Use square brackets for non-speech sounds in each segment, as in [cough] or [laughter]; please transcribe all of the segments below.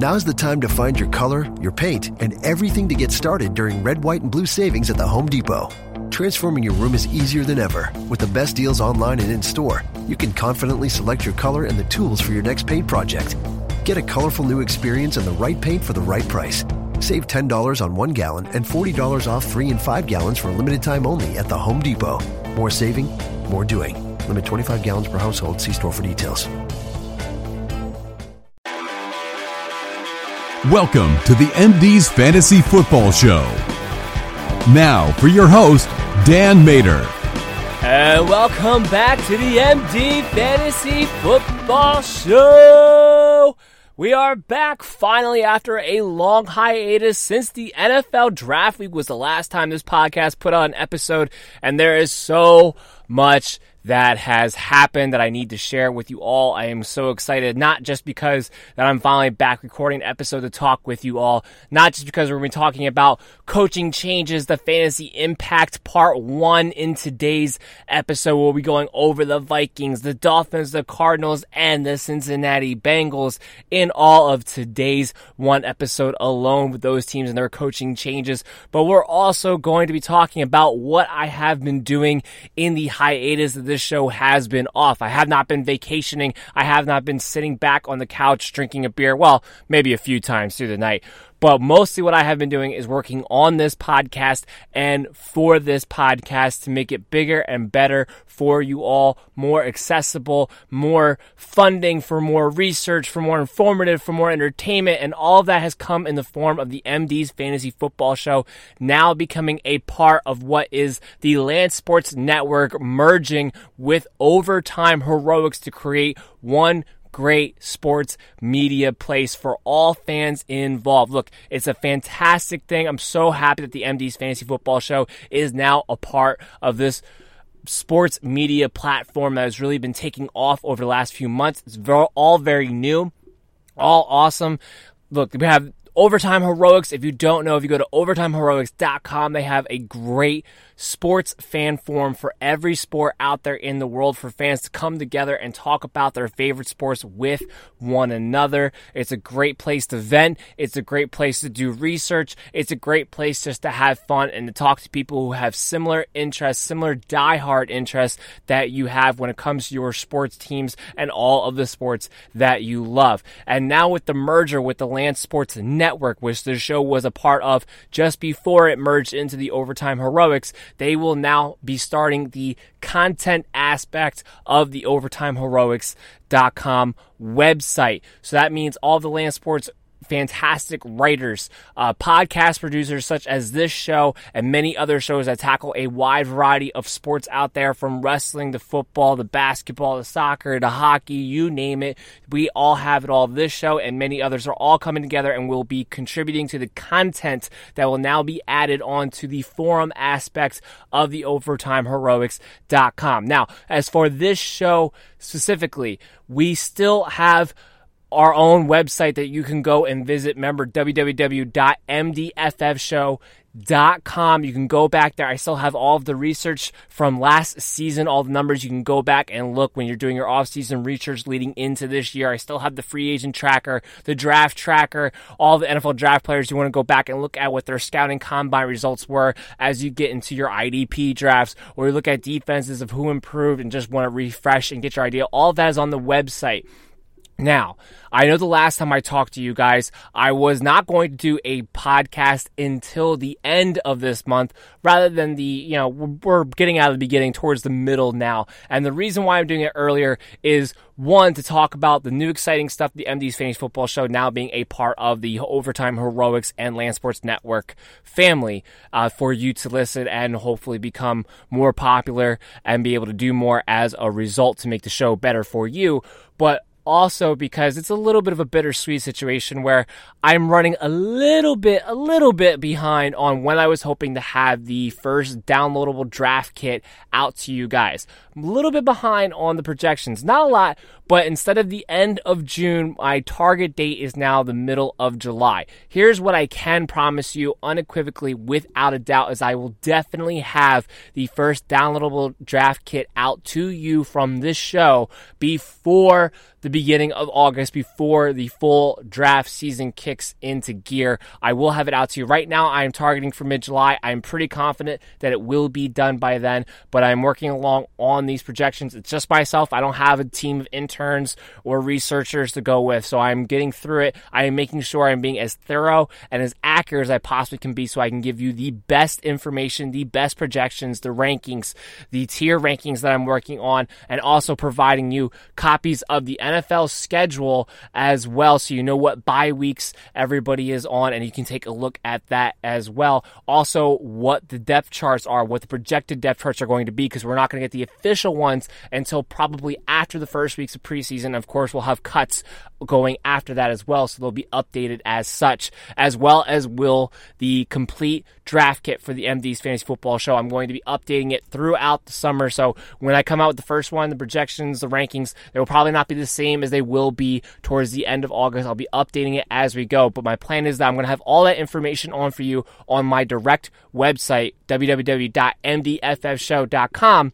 Now's the time to find your color, your paint, and everything to get started during red, white, and blue savings at the Home Depot. Transforming your room is easier than ever. With the best deals online and in store, you can confidently select your color and the tools for your next paint project. Get a colorful new experience and the right paint for the right price. Save $10 on one gallon and $40 off three and five gallons for a limited time only at the Home Depot. More saving, more doing. Limit 25 gallons per household. See store for details. Welcome to the MD's Fantasy Football Show. Now, for your host, Dan Mater. And welcome back to the MD Fantasy Football Show. We are back finally after a long hiatus since the NFL Draft Week was the last time this podcast put on an episode, and there is so much that has happened that I need to share with you all. I am so excited, not just because that I'm finally back recording an episode to talk with you all, not just because we're going to be talking about coaching changes, the fantasy impact part one in today's episode. We'll be going over the Vikings, the Dolphins, the Cardinals, and the Cincinnati Bengals in all of today's one episode alone with those teams and their coaching changes. But we're also going to be talking about what I have been doing in the hiatus of this show has been off. I have not been vacationing. I have not been sitting back on the couch drinking a beer. Well, maybe a few times through the night. But mostly what I have been doing is working on this podcast and for this podcast to make it bigger and better for you all, more accessible, more funding for more research, for more informative, for more entertainment. And all of that has come in the form of the MD's Fantasy Football Show, now becoming a part of what is the Land Sports Network merging with Overtime Heroics to create one great sports media place for all fans involved. Look, it's a fantastic thing. I'm so happy that the MD's Fantasy Football Show is now a part of this sports media platform that has really been taking off over the last few months. It's all very new, all awesome. Look, we have Overtime Heroics. If you don't know, if you go to overtimeheroics.com, they have a great sports fan forum for every sport out there in the world for fans to come together and talk about their favorite sports with one another. It's a great place to vent. It's a great place to do research. It's a great place just to have fun and to talk to people who have similar interests, similar diehard interests that you have when it comes to your sports teams and all of the sports that you love. And now with the merger with the Land Sports Network, which the show was a part of just before it merged into the Overtime Heroics, they will now be starting the content aspect of the overtimeheroics.com website. So that means all the land sports fantastic writers, uh, podcast producers such as this show and many other shows that tackle a wide variety of sports out there from wrestling to football to basketball to soccer to hockey, you name it. We all have it all. This show and many others are all coming together and will be contributing to the content that will now be added on to the forum aspects of the overtimeheroics.com. Now, as for this show specifically, we still have our own website that you can go and visit. Remember, www.mdffshow.com. You can go back there. I still have all of the research from last season, all the numbers. You can go back and look when you're doing your off-season research leading into this year. I still have the free agent tracker, the draft tracker, all the NFL draft players. You want to go back and look at what their scouting combine results were as you get into your IDP drafts, or you look at defenses of who improved and just want to refresh and get your idea. All that is on the website. Now, I know the last time I talked to you guys, I was not going to do a podcast until the end of this month rather than the, you know, we're getting out of the beginning towards the middle now. And the reason why I'm doing it earlier is one, to talk about the new exciting stuff, the MD's Fantasy Football Show now being a part of the Overtime Heroics and Land Sports Network family uh, for you to listen and hopefully become more popular and be able to do more as a result to make the show better for you. But also because it's a little bit of a bittersweet situation where I'm running a little bit, a little bit behind on when I was hoping to have the first downloadable draft kit out to you guys. I'm a little bit behind on the projections, not a lot, but instead of the end of June, my target date is now the middle of July. Here's what I can promise you unequivocally, without a doubt, is I will definitely have the first downloadable draft kit out to you from this show before the beginning of August before the full draft season kicks into gear. I will have it out to you. Right now, I am targeting for mid July. I'm pretty confident that it will be done by then, but I'm working along on these projections. It's just myself. I don't have a team of interns or researchers to go with, so I'm getting through it. I am making sure I'm being as thorough and as accurate as I possibly can be so I can give you the best information, the best projections, the rankings, the tier rankings that I'm working on, and also providing you copies of the NFL schedule as well, so you know what bye weeks everybody is on, and you can take a look at that as well. Also, what the depth charts are, what the projected depth charts are going to be, because we're not going to get the official ones until probably after the first weeks of preseason. Of course, we'll have cuts going after that as well, so they'll be updated as such, as well as will the complete draft kit for the MD's Fantasy Football Show. I'm going to be updating it throughout the summer, so when I come out with the first one, the projections, the rankings, they will probably not be the same as they will be towards the end of August. I'll be updating it as we go, but my plan is that I'm going to have all that information on for you on my direct website, www.mdffshow.com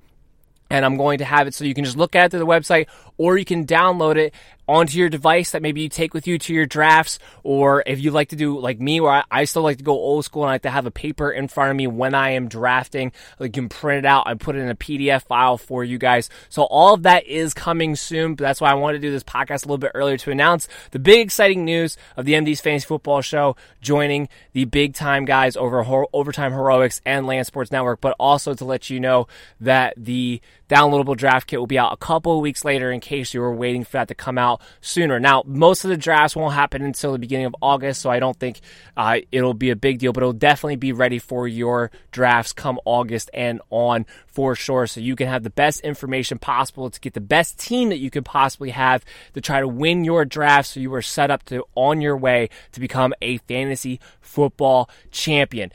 and I'm going to have it so you can just look at it through the website or you can download it onto your device that maybe you take with you to your drafts, or if you like to do like me, where I, I, still like to go old school and I like to have a paper in front of me when I am drafting. Like you can print it out and put it in a PDF file for you guys. So all of that is coming soon. But that's why I wanted to do this podcast a little bit earlier to announce the big exciting news of the MD's Fantasy Football Show joining the big time guys over Overtime Heroics and Land Sports Network, but also to let you know that the downloadable draft kit will be out a couple of weeks later in case you were waiting for that to come out sooner. Now, most of the drafts won't happen until the beginning of August, so I don't think uh, it'll be a big deal, but it'll definitely be ready for your drafts come August and on for sure. So you can have the best information possible to get the best team that you could possibly have to try to win your draft so you are set up to on your way to become a fantasy football champion.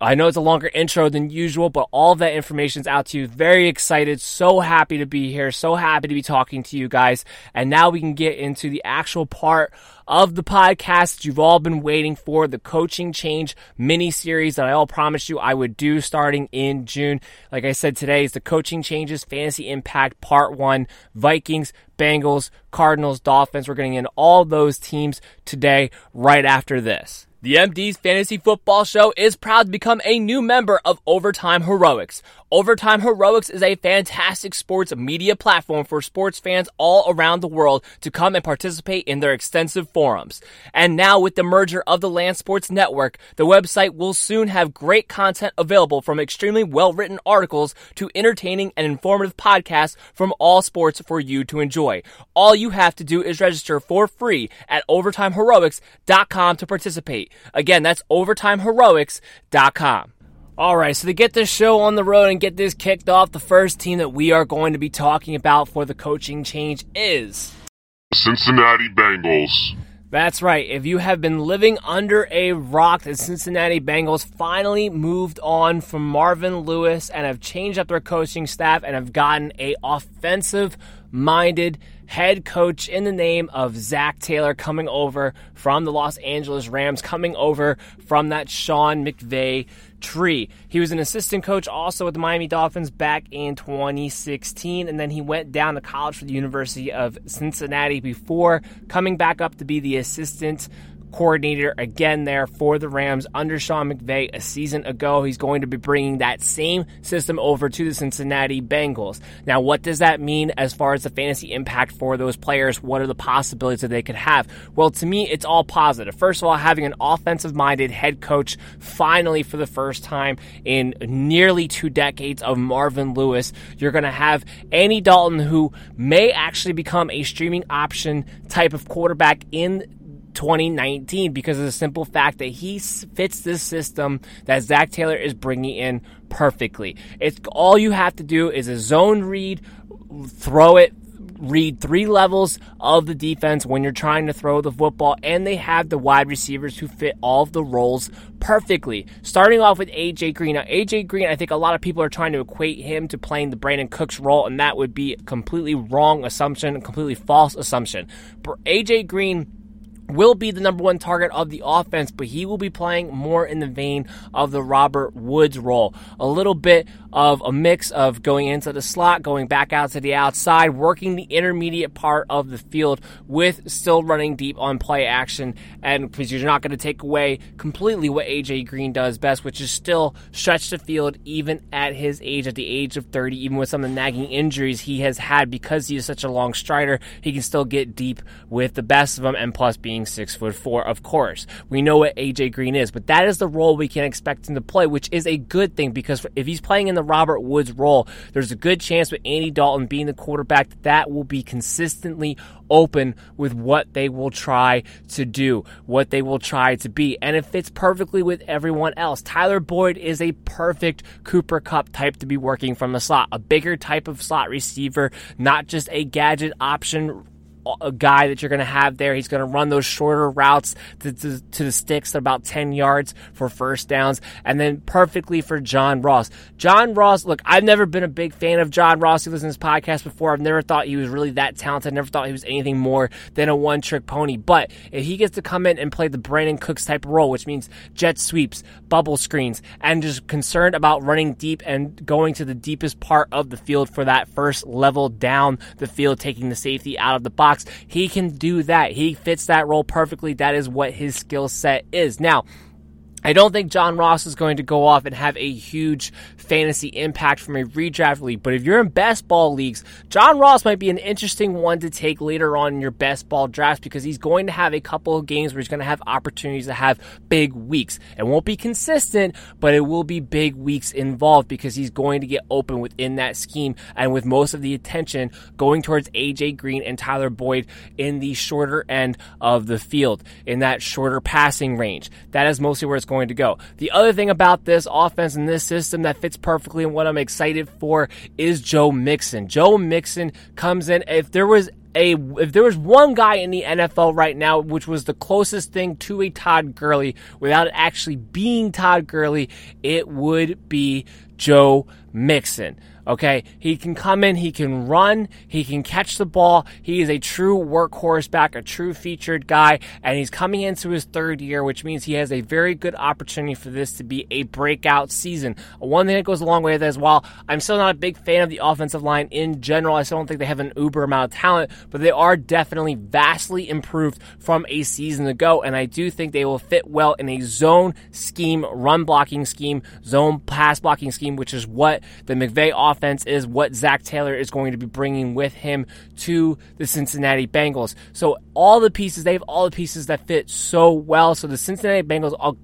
I know it's a longer intro than usual, but all of that information is out to you. Very excited, so happy to be here, so happy to be talking to you guys. And now we can get into the actual part of the podcast that you've all been waiting for, the coaching change mini series that I all promised you I would do starting in June. Like I said today is the coaching changes fantasy impact part 1 Vikings, Bengals, Cardinals, Dolphins. We're getting in all those teams today right after this. The MD's Fantasy Football Show is proud to become a new member of Overtime Heroics. Overtime Heroics is a fantastic sports media platform for sports fans all around the world to come and participate in their extensive forums. And now with the merger of the Land Sports Network, the website will soon have great content available from extremely well-written articles to entertaining and informative podcasts from all sports for you to enjoy. All you have to do is register for free at overtimeheroics.com to participate. Again, that's overtimeheroics.com. All right, so to get this show on the road and get this kicked off, the first team that we are going to be talking about for the coaching change is Cincinnati Bengals. That's right. If you have been living under a rock, the Cincinnati Bengals finally moved on from Marvin Lewis and have changed up their coaching staff and have gotten a offensive minded head coach in the name of Zac Taylor coming over from the Los Angeles Rams, coming over from that Sean McVay tree. He was an assistant coach also with the Miami Dolphins back in 2016, and then he went down to college for the University of Cincinnati before coming back up to be the assistant coordinator again there for the Rams under Sean McVay a season ago. He's going to be bringing that same system over to the Cincinnati Bengals. Now, what does that mean as far as the fantasy impact for those players? What are the possibilities that they could have? Well, to me, it's all positive. First of all, having an offensive minded head coach finally for the first time in nearly two decades of Marvin Lewis. You're going to have Andy Dalton, who may actually become a streaming option type of quarterback in 2019 because of the simple fact that he fits this system that Zac Taylor is bringing in perfectly. It's all you have to do is a zone read, throw it, read three levels of the defense when you're trying to throw the football, and they have the wide receivers who fit all of the roles perfectly. Starting off with AJ Green. Now, AJ Green, I think a lot of people are trying to equate him to playing the Brandin Cooks role, and that would be a completely wrong assumption, a completely false assumption. But AJ Green will be the number one target of the offense, but he will be playing more in the vein of the Robert Woods role. A little bit of a mix of going into the slot, going back out to the outside, working the intermediate part of the field with still running deep on play action. And because you're not going to take away completely what AJ Green does best, which is still stretch the field even at his age, at the age of 30, even with some of the nagging injuries he has had because he is such a long strider, he can still get deep with the best of them and plus being six foot four, of course. We know what AJ Green is, but that is the role we can expect him to play, which is a good thing because if he's playing in the Robert Woods role, there's a good chance with Andy Dalton being the quarterback that, that will be consistently open with what they will try to do, what they will try to be. And it fits perfectly with everyone else. Tyler Boyd is a perfect Cooper Kupp type to be working from the slot, a bigger type of slot receiver, not just a gadget option a guy that you're going to have there. He's going to run those shorter routes to, to, to, the sticks about 10 yards for first downs, and then perfectly for John Ross. John Ross, look, I've never been a big fan of John Ross. He was in this podcast before. I've never thought he was really that talented. I never thought he was anything more than a one trick pony. But if he gets to come in and play the Brandin Cooks type of role, which means jet sweeps, bubble screens, and just concerned about running deep and going to the deepest part of the field for that first level down the field, taking the safety out of the box He can do that. He fits that role perfectly. That is what his skill set is. Now, I don't think John Ross is going to go off and have a huge fantasy impact from a redraft league, but if you're in best ball leagues, John Ross might be an interesting one to take later on in your best ball drafts because he's going to have a couple of games where he's going to have opportunities to have big weeks. It won't be consistent, but it will be big weeks involved because he's going to get open within that scheme and with most of the attention going towards AJ Green and Tyler Boyd in the shorter end of the field, in that shorter passing range. That is mostly where it's going to go. The other thing about this offense and this system that fits perfectly and what I'm excited for is Joe Mixon. Joe Mixon comes in. If there was a if there was one guy in the NFL right now which was the closest thing to a Todd Gurley without actually being Todd Gurley, it would be Joe Mixon. Okay, he can come in, he can run, he can catch the ball. He is a true workhorse back, a true featured guy, and he's coming into his third year, which means he has a very good opportunity for this to be a breakout season. One thing that goes a long way with as well, I'm still not a big fan of the offensive line in general. I still don't think they have an uber amount of talent, but they are definitely vastly improved from a season ago, and I do think they will fit well in a zone scheme, run blocking scheme, zone pass blocking scheme, which is what the McVay offense offense is what Zac Taylor is going to be bringing with him to the Cincinnati Bengals. So all the pieces, they have all the pieces that fit so well. So the Cincinnati Bengals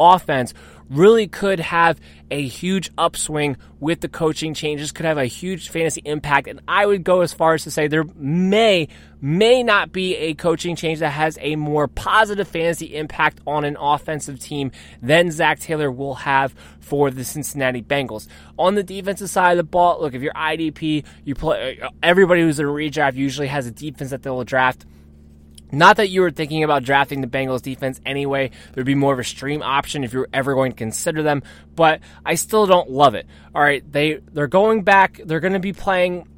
offense really could have a huge upswing with the coaching changes, could have a huge fantasy impact. And I would go as far as to say there may, may not be a coaching change that has a more positive fantasy impact on an offensive team than Zac Taylor will have for the Cincinnati Bengals. On the defensive side of the ball, look, if you're IDP, you play, everybody who's in a redraft usually has a defense that they'll draft. Not that you were thinking about drafting the Bengals defense anyway. There'd be more of a stream option if you were ever going to consider them, but I still don't love it. All right, they they're going back. They're going to be playing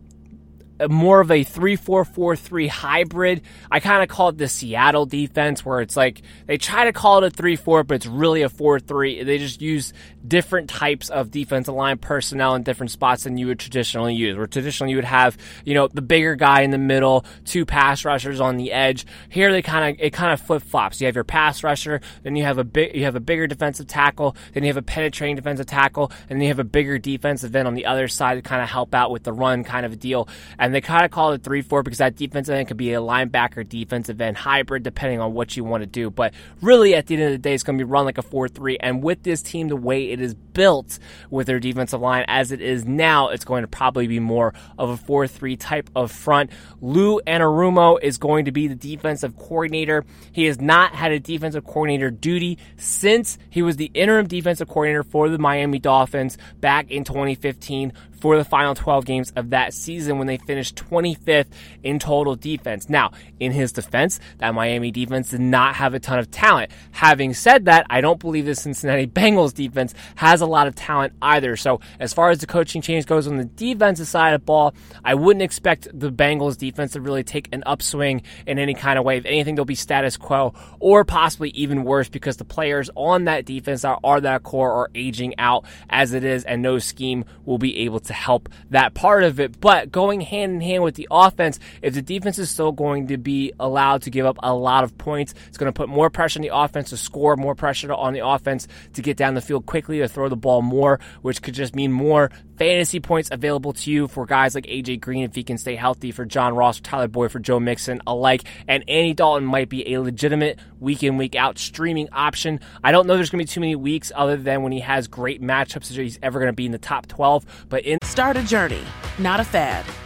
more of a 3-4-4-3 hybrid. I kind of call it the Seattle defense where it's like they try to call it a 3-4 but it's really a 4-3. They just use different types of defensive line personnel in different spots than you would traditionally use. Where traditionally you would have, you know, the bigger guy in the middle, two pass rushers on the edge. Here they kind of it kind of flip-flops. You have your pass rusher, then you have a big you have a bigger defensive tackle, then you have a penetrating defensive tackle, and then you have a bigger defensive end on the other side to kind of help out with the run kind of a deal. And they kind of call it 3 4 because that defensive end could be a linebacker defensive end hybrid depending on what you want to do. But really, at the end of the day, it's going to be run like a 4 3. And with this team, the way it is built with their defensive line as it is now, it's going to probably be more of a 4 3 type of front. Lou Anarumo is going to be the defensive coordinator. He has not had a defensive coordinator duty since he was the interim defensive coordinator for the Miami Dolphins back in 2015 for the final 12 games of that season when they finished 25th in total defense. Now, in his defense, that Miami defense did not have a ton of talent. Having said that, I don't believe the Cincinnati [laughs] Bengals defense has a lot of talent either. So, as far as the coaching change goes on the defensive side of the ball, I wouldn't expect the Bengals defense to really take an upswing in any kind of way. If anything, they'll be status quo or possibly even worse because the players on that defense are, are that core are aging out as it is, and no scheme will be able to help that part of it. But going hand in hand with the offense, if the defense is still going to be allowed to give up a lot of points, it's going to put more pressure on the offense to score, more pressure on the offense to get down the field quickly, to throw the ball more, which could just mean more fantasy points available to you for guys like AJ Green if he can stay healthy, for John Ross, Tyler Boyd, for Joe Mixon alike. And Andy Dalton might be a legitimate week in, week out streaming option. I don't know there's going to be too many weeks other than when he has great matchups that he's ever going to be in the top 12. But in Start a journey, not a fad.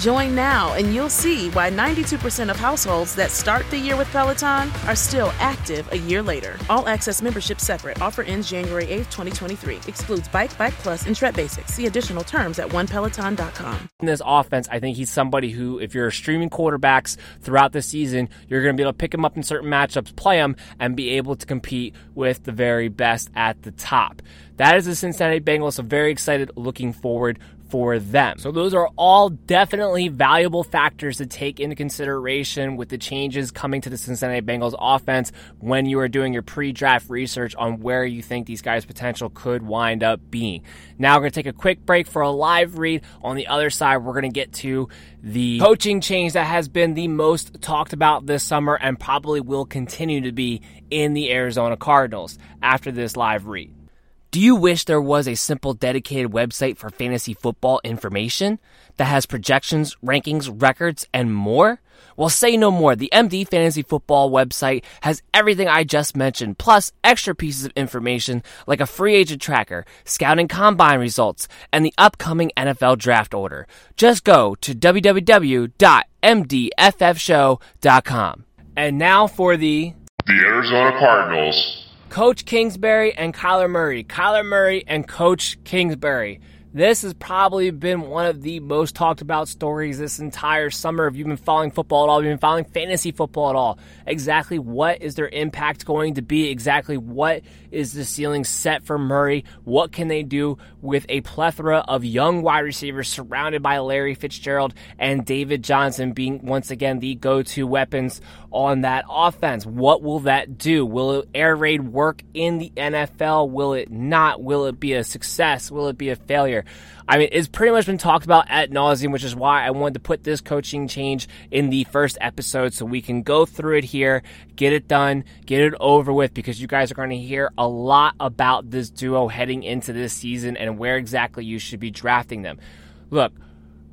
Join now and you'll see why 92% of households that start the year with Peloton are still active a year later. All access membership separate. Offer ends January 8th, 2023. Excludes Bike, Bike Plus, and Tread Basics. See additional terms at onepeloton.com. In this offense, I think he's somebody who, if you're streaming quarterbacks throughout the season, you're going to be able to pick him up in certain matchups, play him, and be able to compete with the very best at the top. That is the Cincinnati Bengals. So very excited, looking forward for them. So those are all definitely valuable factors to take into consideration with the changes coming to the Cincinnati Bengals offense when you are doing your pre-draft research on where you think these guys' potential could wind up being. Now we're going to take a quick break for a live read. On the other side, we're going to get to the coaching change that has been the most talked about this summer and probably will continue to be in the Arizona Cardinals after this live read. Do you wish there was a simple dedicated website for fantasy football information that has projections, rankings, records, and more? Well, say no more. The MD Fantasy Football website has everything I just mentioned, plus extra pieces of information like a free agent tracker, scouting combine results, and the upcoming NFL draft order. Just go to www.mdffshow.com. And now for the The Arizona Cardinals. Coach Kingsbury and Kyler Murray. Kyler Murray and Coach Kingsbury. This has probably been one of the most talked about stories this entire summer. If you've been following football at all, if you've been following fantasy football at all, exactly what is their impact going to be? Exactly what is the ceiling set for Murray? What can they do with a plethora of young wide receivers surrounded by Larry Fitzgerald and David Johnson being once again the go to weapons on that offense? What will that do? Will air raid work in the NFL? Will it not? Will it be a success? Will it be a failure? I mean, it's pretty much been talked about at nauseum, which is why I wanted to put this coaching change in the first episode so we can go through it here, get it done, get it over with, because you guys are going to hear a lot about this duo heading into this season and where exactly you should be drafting them. Look,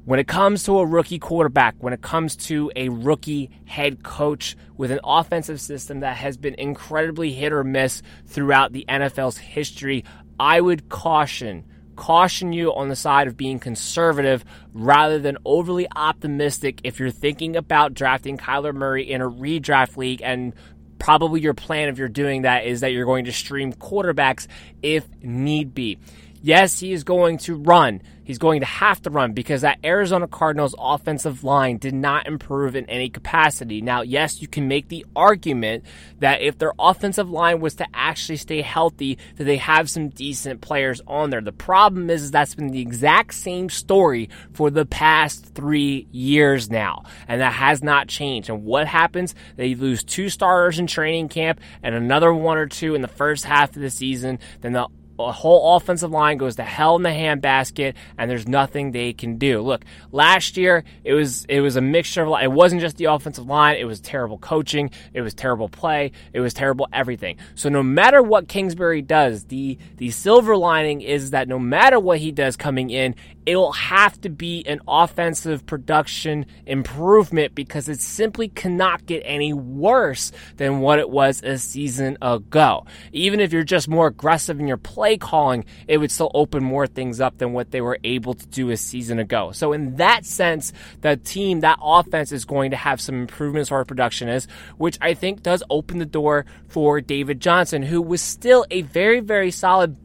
when it comes to a rookie quarterback, when it comes to a rookie head coach with an offensive system that has been incredibly hit or miss throughout the NFL's history, I would caution caution you on the side of being conservative rather than overly optimistic if you're thinking about drafting Kyler Murray in a redraft league and probably your plan if you're doing that is that you're going to stream quarterbacks if need be. Yes, he is going to run. He's going to have to run because that Arizona Cardinals offensive line did not improve in any capacity. Now, yes, you can make the argument that if their offensive line was to actually stay healthy, that they have some decent players on there. The problem is, is that's been the exact same story for the past three years now, and that has not changed. And what happens? They lose two starters in training camp and another one or two in the first half of the season. Then the a whole offensive line goes to hell in the handbasket, and there's nothing they can do. Look, last year it was it was a mixture of it wasn't just the offensive line; it was terrible coaching, it was terrible play, it was terrible everything. So no matter what Kingsbury does, the the silver lining is that no matter what he does coming in, it'll have to be an offensive production improvement because it simply cannot get any worse than what it was a season ago. Even if you're just more aggressive in your play calling, it would still open more things up than what they were able to do a season ago. So in that sense, the team, that offense is going to have some improvements for production is, which I think does open the door for David Johnson, who was still a very, very solid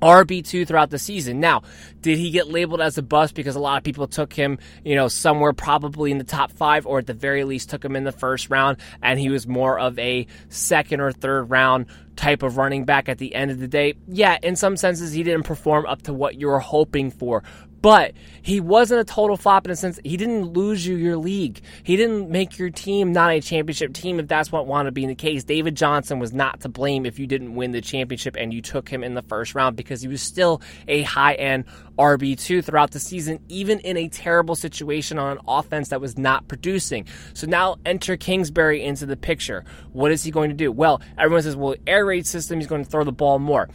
RB2 throughout the season. Now, did he get labeled as a bust because a lot of people took him, you know, somewhere probably in the top five or at the very least took him in the first round and he was more of a second or third round type of running back at the end of the day? Yeah, in some senses, he didn't perform up to what you were hoping for. But he wasn't a total flop in a sense. He didn't lose you your league. He didn't make your team not a championship team if that's what wanted to be the case. David Johnson was not to blame if you didn't win the championship and you took him in the first round because he was still a high end RB2 throughout the season, even in a terrible situation on an offense that was not producing. So now enter Kingsbury into the picture. What is he going to do? Well, everyone says, well, air raid system, he's going to throw the ball more.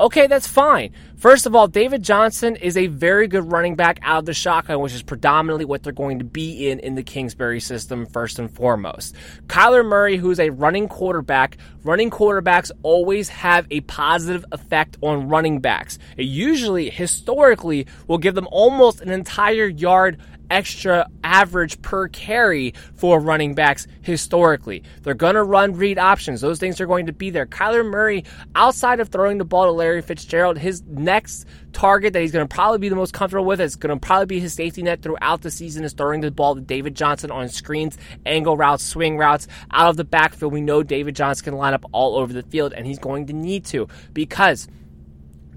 Okay, that's fine. First of all, David Johnson is a very good running back out of the shotgun, which is predominantly what they're going to be in in the Kingsbury system, first and foremost. Kyler Murray, who's a running quarterback, running quarterbacks always have a positive effect on running backs. It usually, historically, will give them almost an entire yard extra average per carry for running backs historically. They're going to run read options. Those things are going to be there. Kyler Murray, outside of throwing the ball to Larry Fitzgerald, his next target that he's going to probably be the most comfortable with is going to probably be his safety net throughout the season is throwing the ball to David Johnson on screens, angle routes, swing routes, out of the backfield. We know David Johnson can line up all over the field, and he's going to need to because –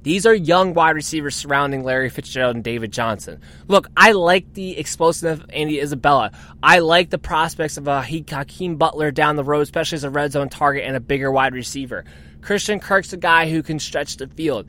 these are young wide receivers surrounding Larry Fitzgerald and David Johnson. Look, I like the explosive of Andy Isabella. I like the prospects of uh, a Hakeem Butler down the road, especially as a red zone target and a bigger wide receiver. Christian Kirk's a guy who can stretch the field.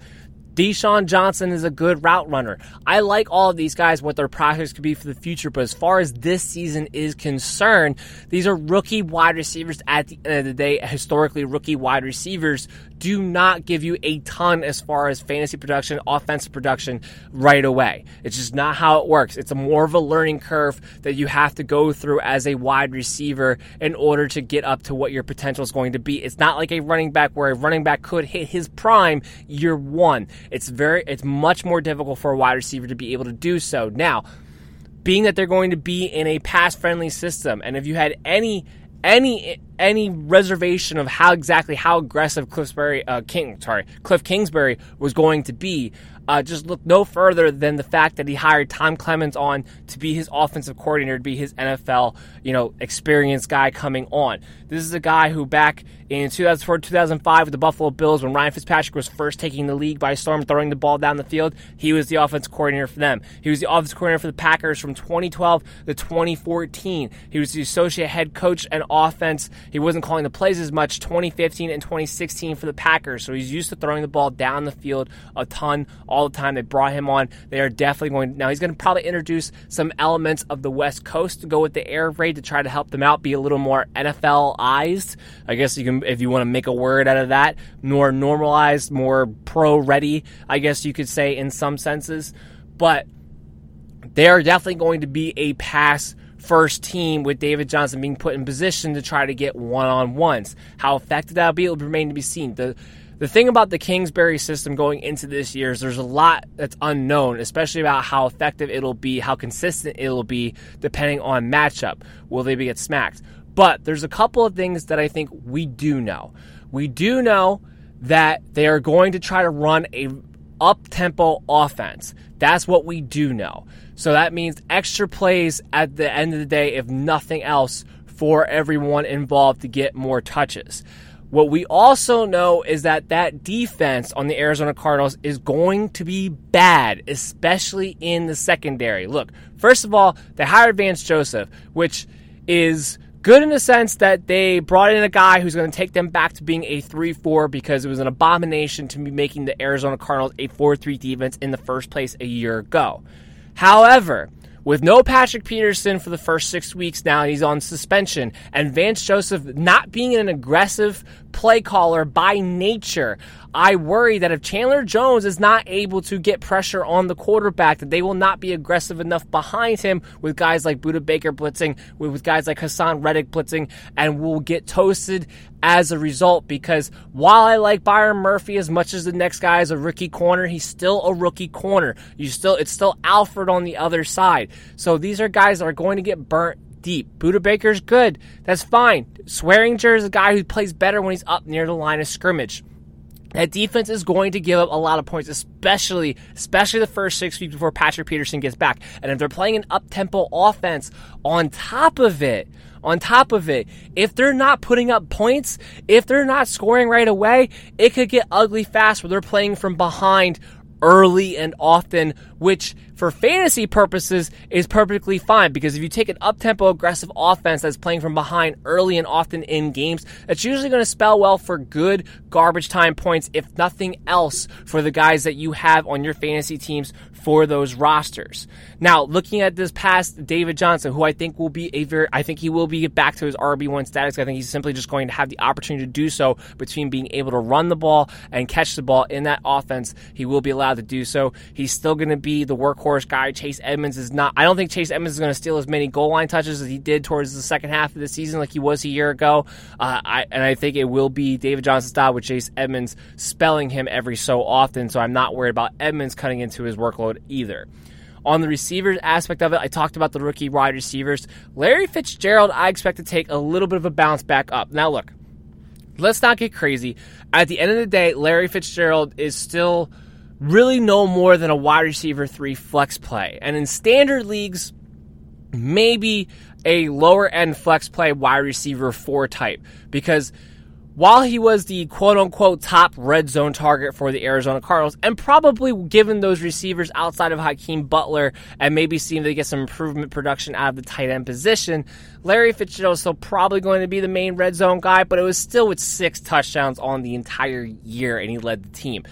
Deshaun Johnson is a good route runner. I like all of these guys, what their prospects could be for the future, but as far as this season is concerned, these are rookie wide receivers at the end of the day, historically rookie wide receivers do not give you a ton as far as fantasy production, offensive production right away. It's just not how it works. It's a more of a learning curve that you have to go through as a wide receiver in order to get up to what your potential is going to be. It's not like a running back where a running back could hit his prime year one. It's very, it's much more difficult for a wide receiver to be able to do so. Now, being that they're going to be in a pass friendly system, and if you had any any any reservation of how exactly how aggressive Cliffsbury uh, King sorry Cliff Kingsbury was going to be uh, just look no further than the fact that he hired Tom Clements on to be his offensive coordinator, to be his NFL, you know, experienced guy coming on. This is a guy who back in 2004, 2005 with the Buffalo Bills, when Ryan Fitzpatrick was first taking the league by storm, throwing the ball down the field, he was the offense coordinator for them. He was the offense coordinator for the Packers from 2012 to 2014. He was the associate head coach and offense. He wasn't calling the plays as much 2015 and 2016 for the Packers, so he's used to throwing the ball down the field a ton all the time. They brought him on. They are definitely going. Now he's going to probably introduce some elements of the West Coast to go with the air raid to try to help them out, be a little more NFLized. I guess you can, if you want to make a word out of that, more normalized, more pro ready. I guess you could say in some senses, but they are definitely going to be a pass first team with David Johnson being put in position to try to get one on ones. How effective that'll be will remain to be seen. The the thing about the Kingsbury system going into this year is there's a lot that's unknown, especially about how effective it'll be, how consistent it'll be, depending on matchup. Will they be get smacked? But there's a couple of things that I think we do know. We do know that they are going to try to run a up tempo offense. That's what we do know. So that means extra plays at the end of the day, if nothing else, for everyone involved to get more touches. What we also know is that that defense on the Arizona Cardinals is going to be bad, especially in the secondary. Look, first of all, they hired Vance Joseph, which is good in the sense that they brought in a guy who's going to take them back to being a 3-4 because it was an abomination to be making the Arizona Cardinals a 4-3 defense in the first place a year ago. However, with no Patrick Peterson for the first six weeks now, he's on suspension, and Vance Joseph not being an aggressive play caller by nature. I worry that if Chandler Jones is not able to get pressure on the quarterback, that they will not be aggressive enough behind him with guys like Budda Baker blitzing, with guys like Haason Reddick blitzing, and will get toasted as a result. Because while I like Byron Murphy as much as the next guy is a rookie corner, he's still a rookie corner. You still, it's still Alford on the other side. So these are guys that are going to get burnt deep. Budda Baker's good. That's fine. Swearinger is a guy who plays better when he's up near the line of scrimmage. That defense is going to give up a lot of points, especially especially the first six weeks before Patrick Peterson gets back. And if they're playing an up tempo offense on top of it, on top of it, if they're not putting up points, if they're not scoring right away, it could get ugly fast where they're playing from behind early and often, which for fantasy purposes is perfectly fine because if you take an up-tempo aggressive offense that's playing from behind early and often in games, that's usually going to spell well for good garbage time points if nothing else for the guys that you have on your fantasy teams for those rosters. Now, looking at this past David Johnson, who I think will be a very, I think he will be back to his RB1 status. I think he's simply just going to have the opportunity to do so between being able to run the ball and catch the ball in that offense. He will be allowed to do so. He's still going to be the workhorse guy. Chase Edmonds is not, I don't think Chase Edmonds is going to steal as many goal line touches as he did towards the second half of the season like he was a year ago. Uh, I, and I think it will be David Johnson style with Chase Edmonds spelling him every so often. So I'm not worried about Edmonds cutting into his workload either. On the receivers aspect of it, I talked about the rookie wide receivers. Larry Fitzgerald, I expect to take a little bit of a bounce back up. Now, look, let's not get crazy. At the end of the day, Larry Fitzgerald is still really no more than a wide receiver three flex play. And in standard leagues, maybe a lower end flex play wide receiver four type because while he was the quote unquote top red zone target for the Arizona Cardinals, and probably given those receivers outside of Hakeem Butler and maybe seeing to get some improvement production out of the tight end position, Larry Fitzgerald is still probably going to be the main red zone guy, but it was still with six touchdowns on the entire year, and he led the team.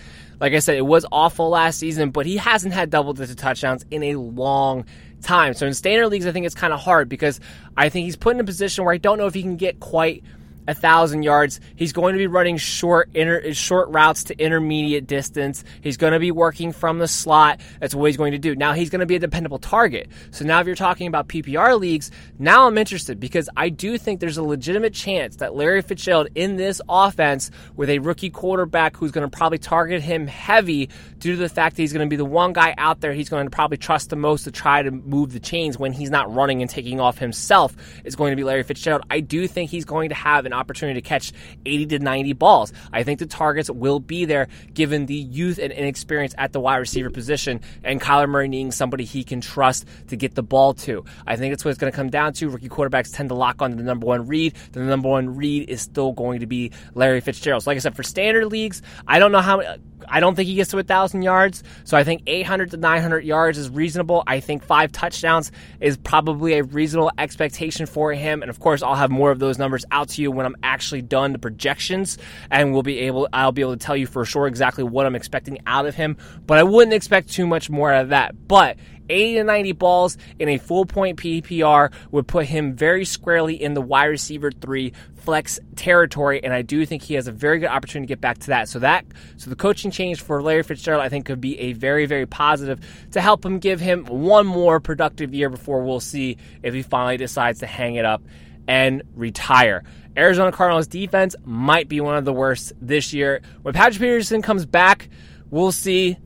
Like I said, it was awful last season, but he hasn't had double digit touchdowns in a long time. So in standard leagues, I think it's kind of hard because I think he's put in a position where I don't know if he can get quite a thousand yards. He's going to be running short inter, short routes to intermediate distance. He's going to be working from the slot. That's what he's going to do. Now he's going to be a dependable target. So now if you're talking about PPR leagues, now I'm interested because I do think there's a legitimate chance that Larry Fitzgerald in this offense with a rookie quarterback who's going to probably target him heavy due to the fact that he's going to be the one guy out there he's going to probably trust the most to try to move the chains when he's not running and taking off himself is going to be Larry Fitzgerald. I do think he's going to have an an opportunity to catch 80 to 90 balls. I think the targets will be there given the youth and inexperience at the wide receiver position and Kyler Murray needing somebody he can trust to get the ball to. I think that's what it's going to come down to. Rookie quarterbacks tend to lock on to the number one read. The number one read is still going to be Larry Fitzgerald. So like I said, for standard leagues, I don't know how I don't think he gets to a thousand yards. So I think 800 to 900 yards is reasonable. I think five touchdowns is probably a reasonable expectation for him. And of course, I'll have more of those numbers out to you when I'm actually done the projections, and we'll be able. I'll be able to tell you for sure exactly what I'm expecting out of him. But I wouldn't expect too much more out of that. But 80 to 90 balls in a full point PPR would put him very squarely in the wide receiver three flex territory, and I do think he has a very good opportunity to get back to that. So that so the coaching change for Larry Fitzgerald, I think, could be a very very positive to help him give him one more productive year before we'll see if he finally decides to hang it up and retire. Arizona Cardinals defense might be one of the worst this year. When Patrick Peterson comes back, we'll see.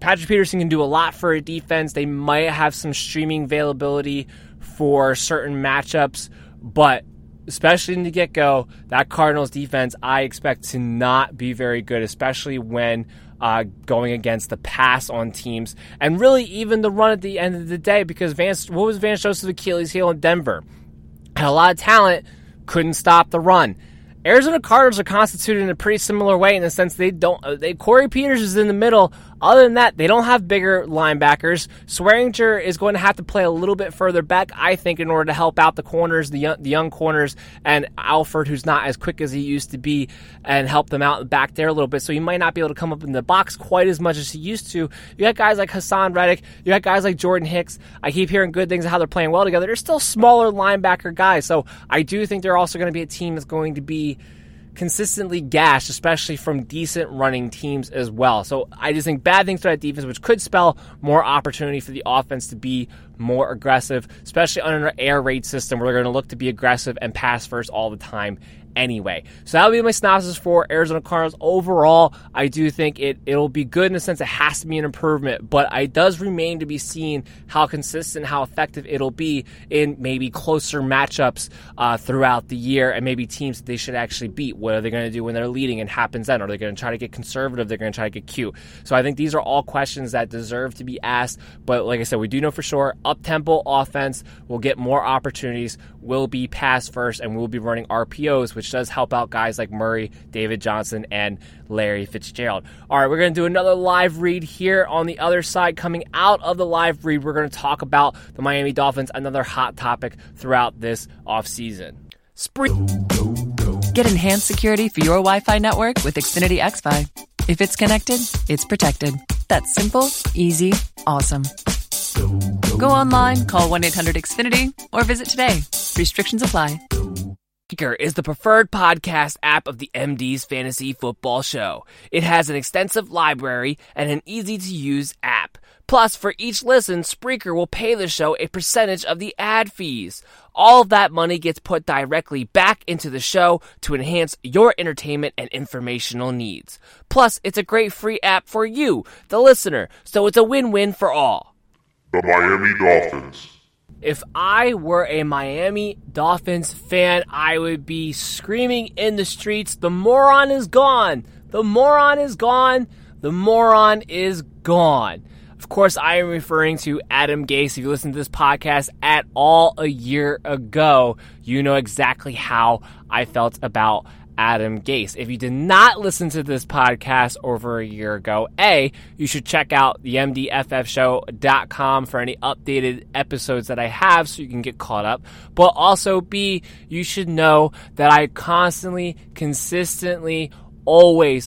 Patrick Peterson can do a lot for a defense. They might have some streaming availability for certain matchups, but especially in the get go, that Cardinals defense I expect to not be very good, especially when uh, going against the pass on teams and really even the run at the end of the day because Vance, what was Vance Joseph's Achilles heel in Denver? Had a lot of talent, couldn't stop the run. Arizona Cardinals are constituted in a pretty similar way in the sense they don't. Uh, they Corey Peters is in the middle. Other than that, they don't have bigger linebackers. Swearinger is going to have to play a little bit further back, I think, in order to help out the corners, the young, the young corners, and Alford, who's not as quick as he used to be, and help them out back there a little bit. So he might not be able to come up in the box quite as much as he used to. You got guys like Haason Reddick. You got guys like Jordan Hicks. I keep hearing good things how they're playing well together. They're still smaller linebacker guys. So I do think they're also going to be a team that's going to be consistently gashed, especially from decent running teams as well. So I just think bad things for that defense, which could spell more opportunity for the offense to be more aggressive, especially under an air raid system where they're going to look to be aggressive and pass first all the time anyway. So that'll be my synopsis for Arizona Cardinals. Overall, I do think it it'll be good in the sense it has to be an improvement, but it does remain to be seen how consistent, how effective it'll be in maybe closer matchups uh, throughout the year, and maybe teams that they should actually beat. What are they going to do when they're leading and happens then? Are they going to try to get conservative? They're going to try to get cute. So I think these are all questions that deserve to be asked. But like I said, we do know for sure up tempo offense will get more opportunities, will be pass first, and we'll be running RPOs, which does help out guys like Murray, David Johnson, and Larry Fitzgerald. All right, we're going to do another live read here on the other side. Coming out of the live read, we're going to talk about the Miami Dolphins, another hot topic throughout this offseason. Spring. Get enhanced security for your Wi Fi network with Xfinity XFi. If it's connected, it's protected. That's simple, easy, awesome. Go online, call 1 800 Xfinity, or visit today. Restrictions apply. Kicker is the preferred podcast app of the MD's Fantasy Football Show. It has an extensive library and an easy to use app. Plus, for each listen, Spreaker will pay the show a percentage of the ad fees. All of that money gets put directly back into the show to enhance your entertainment and informational needs. Plus, it's a great free app for you, the listener, so it's a win win for all. The Miami Dolphins. If I were a Miami Dolphins fan, I would be screaming in the streets, the moron is gone! The moron is gone! The moron is gone. Of course, I am referring to Adam Gase. If you listened to this podcast at all a year ago, you know exactly how I felt about Adam Gase. If you did not listen to this podcast over a year ago, A, you should check out the MDFFshow.com for any updated episodes that I have so you can get caught up. But also, B, you should know that I constantly, consistently, always.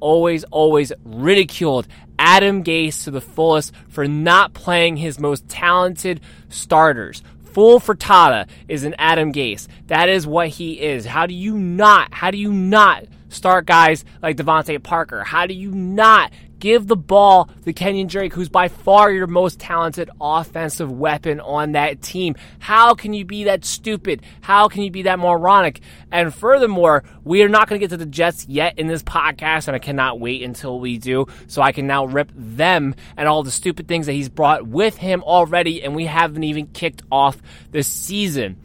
Always, always ridiculed Adam Gase to the fullest for not playing his most talented starters. Full frittata is an Adam Gase. That is what he is. How do you not? How do you not start guys like DeVante Parker? How do you not give the ball to Kenyan Drake, who's by far your most talented offensive weapon on that team? How can you be that stupid? How can you be that moronic? And furthermore, we are not going to get to the Jets yet in this podcast, and I cannot wait until we do, so I can now rip them and all the stupid things that he's brought with him already, and we haven't even kicked off the season.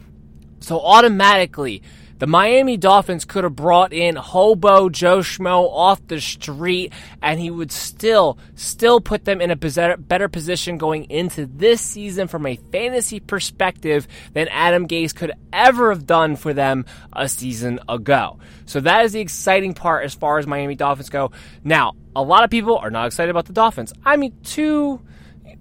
So automatically, the Miami Dolphins could have brought in hobo Joe Schmo off the street, and he would still, still put them in a better position going into this season from a fantasy perspective than Adam Gase could ever have done for them a season ago. So that is the exciting part as far as Miami Dolphins go. Now, a lot of people are not excited about the Dolphins. I mean, two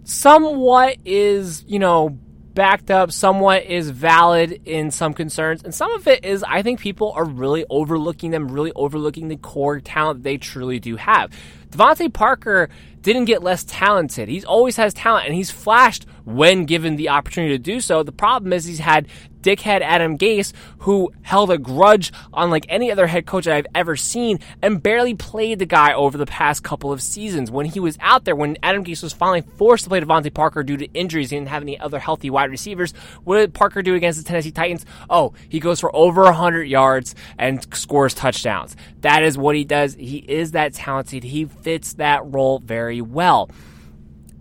somewhat is, you know, backed up, somewhat is valid in some concerns, and some of it is I think people are really overlooking them, really overlooking the core talent they truly do have. DeVante Parker didn't get less talented. He's always has talent and he's flashed when given the opportunity to do so. The problem is he's had dickhead Adam Gase, who held a grudge on like any other head coach I've ever seen and barely played the guy over the past couple of seasons. When he was out there, when Adam Gase was finally forced to play DeVante Parker due to injuries, he didn't have any other healthy wide receivers. What did Parker do against the Tennessee Titans? Oh, he goes for over 100 yards and scores touchdowns. That is what he does. He is that talented. He fits that role very well.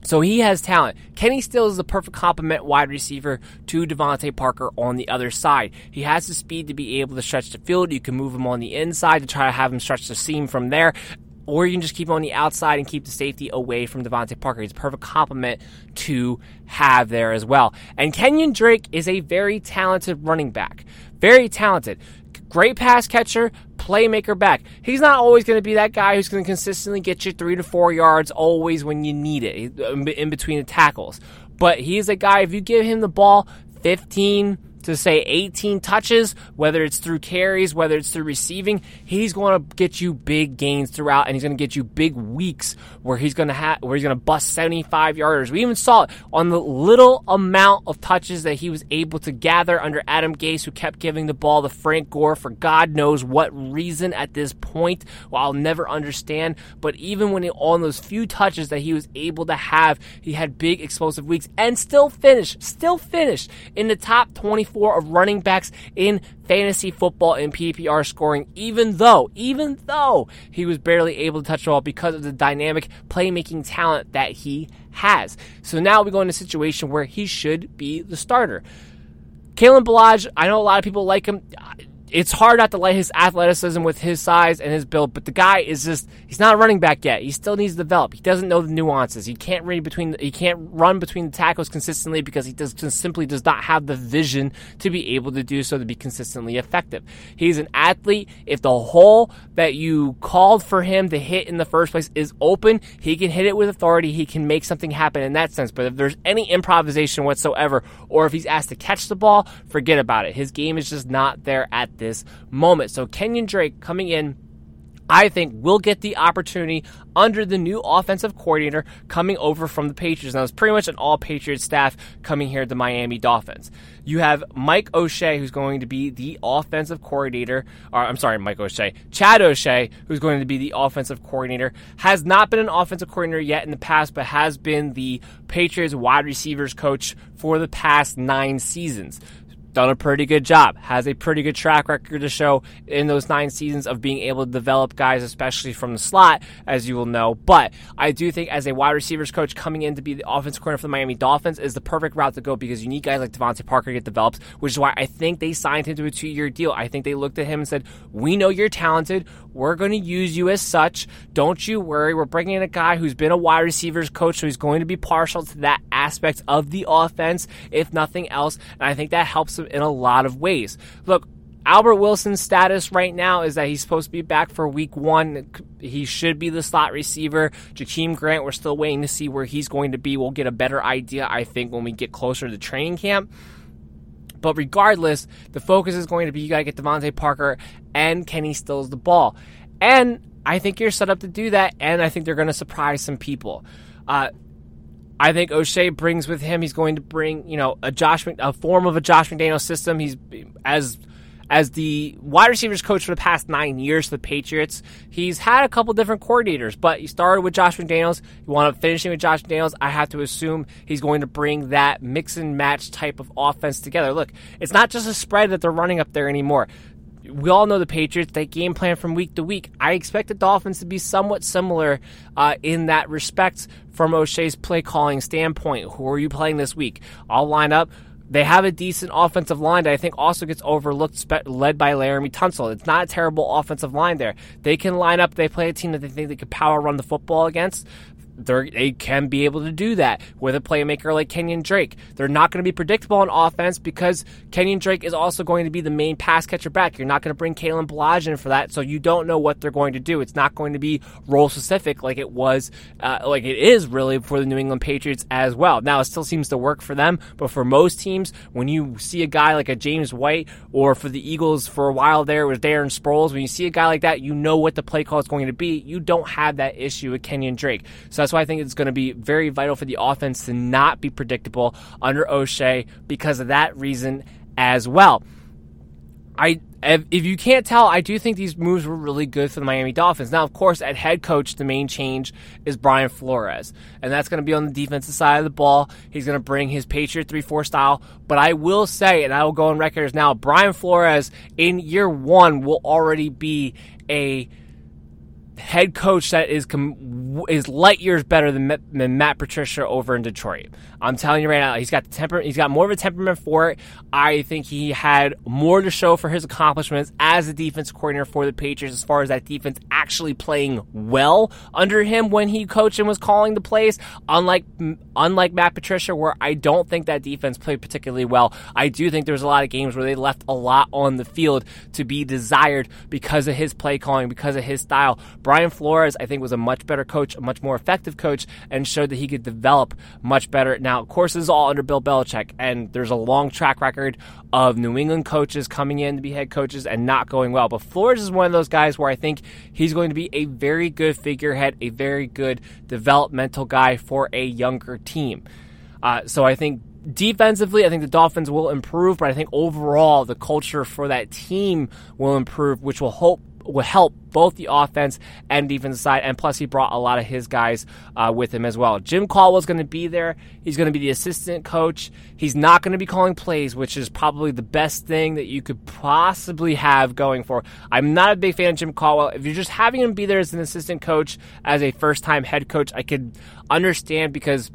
So he has talent. Kenny Stills is the perfect complement wide receiver to DeVante Parker on the other side. He has the speed to be able to stretch the field. You can move him on the inside to try to have him stretch the seam from there. Or you can just keep him on the outside and keep the safety away from DeVante Parker. He's a perfect complement to have there as well. And Kenyan Drake is a very talented running back. Very talented. Great pass catcher, playmaker back. He's not always going to be that guy who's going to consistently get you three to four yards always when you need it in between the tackles. But he's a guy, if you give him the ball 15, to say 18 touches, whether it's through carries, whether it's through receiving, he's going to get you big gains throughout, and he's going to get you big weeks where he's going to have where he's going to bust 75 yarders. We even saw it on the little amount of touches that he was able to gather under Adam Gase, who kept giving the ball to Frank Gore for God knows what reason at this point. Well, I'll never understand. But even when he, on those few touches that he was able to have, he had big explosive weeks and still finished, still finished in the top 20 24 of running backs in fantasy football and PPR scoring, even though, even though he was barely able to touch the ball because of the dynamic playmaking talent that he has. So now we go in a situation where he should be the starter. Kalen Ballage, I know a lot of people like him it's hard not to like his athleticism with his size and his build, but the guy is just he's not a running back yet. He still needs to develop. He doesn't know the nuances. He can't read between he can't run between the tackles consistently because he does simply does not have the vision to be able to do so to be consistently effective. He's an athlete. If the hole that you called for him to hit in the first place is open, he can hit it with authority. He can make something happen in that sense. But if there's any improvisation whatsoever, or if he's asked to catch the ball, forget about it. His game is just not there at this moment. So Kenyan Drake coming in I think will get the opportunity under the new offensive coordinator coming over from the Patriots. Now, it's pretty much an all Patriots staff coming here to Miami Dolphins. You have Mike O'Shea, who's going to be the offensive coordinator, or I'm sorry, Mike O'Shea, Chad O'Shea, who's going to be the offensive coordinator, has not been an offensive coordinator yet in the past, but has been the Patriots wide receivers coach for the past nine seasons done a pretty good job, has a pretty good track record to show in those nine seasons of being able to develop guys, especially from the slot, as you will know. But I do think as a wide receivers coach coming in to be the offense coordinator for the Miami Dolphins is the perfect route to go because you need guys like DeVante Parker to get developed, which is why I think they signed him to a two year deal. I think they looked at him and said, We know you're talented. We're going to use you as such. Don't you worry. We're bringing in a guy who's been a wide receivers coach, so he's going to be partial to that aspect of the offense, if nothing else. And I think that helps him in a lot of ways. Look, Albert Wilson's status right now is that he's supposed to be back for week one. He should be the slot receiver. Jakeem Grant, we're still waiting to see where he's going to be. We'll get a better idea, I think, when we get closer to training camp. But regardless, the focus is going to be you got to get DeVante Parker and Kenny Stills the ball. And I think you're set up to do that, and I think they're going to surprise some people. Uh, I think O'Shea brings with him. He's going to bring, you know, a Josh, a form of a Josh McDaniel system. He's as as the wide receivers coach for the past nine years for the Patriots. He's had a couple different coordinators, but he started with Josh McDaniels. He wound up finishing with Josh McDaniels? I have to assume he's going to bring that mix and match type of offense together. Look, it's not just a spread that they're running up there anymore we all know the Patriots, they game plan from week to week. I expect the Dolphins to be somewhat similar uh, in that respect from O'Shea's play calling standpoint. Who are you playing this week? I'll line up. They have a decent offensive line that I think also gets overlooked, spe- led by Laremy Tunsil. It's not a terrible offensive line there. They can line up. They play a team that they think they could power run the football against they can be able to do that with a playmaker like Kenyan Drake. They're not going to be predictable on offense because Kenyan Drake is also going to be the main pass catcher back. You're not going to bring Kalen Ballage in for that, so you don't know what they're going to do. It's not going to be role specific like it was, uh, like it is really for the New England Patriots as well. Now, it still seems to work for them, but for most teams, when you see a guy like a James White, or for the Eagles for a while there, it was Darren Sproles, when you see a guy like that, you know what the play call is going to be. You don't have that issue with Kenyon Drake. So that's why I think it's going to be very vital for the offense to not be predictable under O'Shea because of that reason as well. I if you can't tell, I do think these moves were really good for the Miami Dolphins. Now, of course, at head coach, the main change is Brian Flores, and that's going to be on the defensive side of the ball. He's going to bring his Patriot 3 4 style. But I will say, and I will go on record as now, Brian Flores in year one will already be a head coach that is com- is light years better than, than Matt Patricia over in Detroit. I'm telling you right now, he's got the temper. He's got more of a temperament for it. I think he had more to show for his accomplishments as a defense coordinator for the Patriots, as far as that defense actually playing well under him when he coached and was calling the plays. Unlike unlike Matt Patricia, where I don't think that defense played particularly well. I do think there was a lot of games where they left a lot on the field to be desired because of his play calling, because of his style. Flores, I think, was a much better coach, a much more effective coach, and showed that he could develop much better. Now, of course, this is all under Bill Belichick, and there's a long track record of New England coaches coming in to be head coaches and not going well. But Flores is one of those guys where I think he's going to be a very good figurehead, a very good developmental guy for a younger team. Uh, so I think defensively, I think the Dolphins will improve, but I think overall the culture for that team will improve, which will hope will help both the offense and defense side. And plus, he brought a lot of his guys uh, with him as well. Jim Caldwell's going to be there. He's going to be the assistant coach. He's not going to be calling plays, which is probably the best thing that you could possibly have going for. I'm not a big fan of Jim Caldwell. If you're just having him be there as an assistant coach, as a first time head coach, I could understand because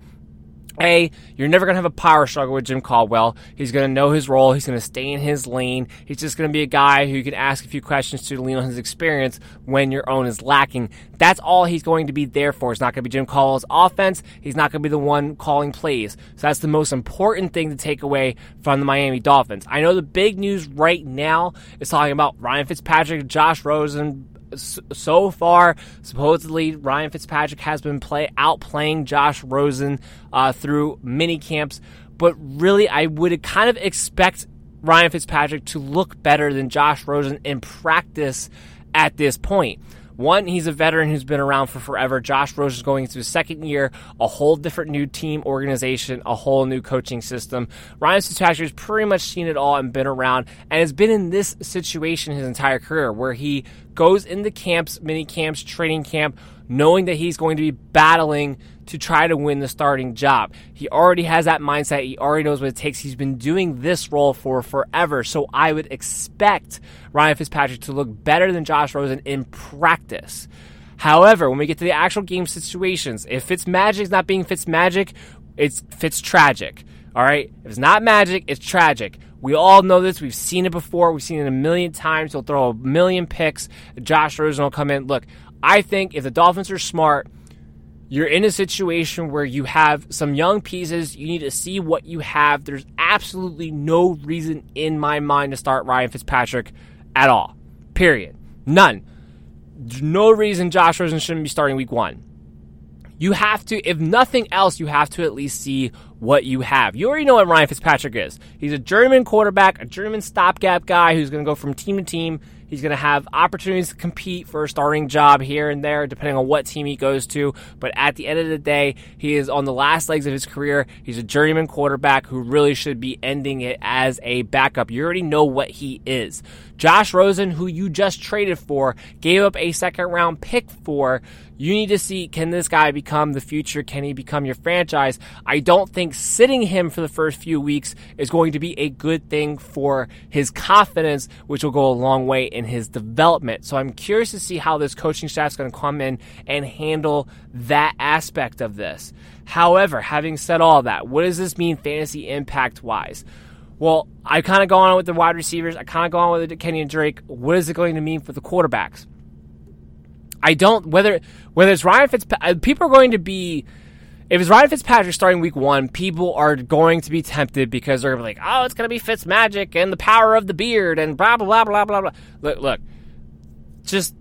a, you're never going to have a power struggle with Jim Caldwell. He's going to know his role. He's going to stay in his lane. He's just going to be a guy who you can ask a few questions to lean on his experience when your own is lacking. That's all he's going to be there for. It's not going to be Jim Caldwell's offense. He's not going to be the one calling plays. So that's the most important thing to take away from the Miami Dolphins. I know the big news right now is talking about Ryan Fitzpatrick, Josh Rosen, so far, supposedly Ryan Fitzpatrick has been play outplaying Josh Rosen uh, through mini camps, but really, I would kind of expect Ryan Fitzpatrick to look better than Josh Rosen in practice at this point. One, he's a veteran who's been around for forever. Josh Rosen is going into his second year, a whole different new team organization, a whole new coaching system. Ryan Fitzpatrick has pretty much seen it all and been around and has been in this situation his entire career where he goes into camps, mini camps, training camp, knowing that he's going to be battling to try to win the starting job. He already has that mindset. He already knows what it takes. He's been doing this role for forever. So I would expect Ryan Fitzpatrick to look better than Josh Rosen in practice. However, when we get to the actual game situations, if Fitz Magic is not being Fitz Magic, it's Fitz tragic. All right? If it's not magic, it's tragic. We all know this. We've seen it before. We've seen it a million times. He'll throw a million picks. Josh Rosen will come in. Look, I think if the Dolphins are smart, you're in a situation where you have some young pieces. You need to see what you have. There's absolutely no reason in my mind to start Ryan Fitzpatrick at all. Period. None. There's no reason Josh Rosen shouldn't be starting week one. You have to, if nothing else, you have to at least see what you have. You already know what Ryan Fitzpatrick is. He's a German quarterback, a German stopgap guy who's going to go from team to team He's going to have opportunities to compete for a starting job here and there, depending on what team he goes to. But at the end of the day, he is on the last legs of his career. He's a journeyman quarterback who really should be ending it as a backup. You already know what he is. Josh Rosen, who you just traded for, gave up a second round pick for. You need to see can this guy become the future? Can he become your franchise? I don't think sitting him for the first few weeks is going to be a good thing for his confidence, which will go a long way in his development. So I'm curious to see how this coaching staff is going to come in and handle that aspect of this. However, having said all that, what does this mean fantasy impact wise? Well, I kind of go on with the wide receivers. I kind of go on with Kenyan Drake. What is it going to mean for the quarterbacks? I don't whether whether it's Ryan Fitzpatrick. Uh, people are going to be if it's Ryan Fitzpatrick starting week one, people are going to be tempted because they're going to be like, oh, it's going to be Fitz magic and the power of the beard and blah blah blah blah blah blah. Look, look, just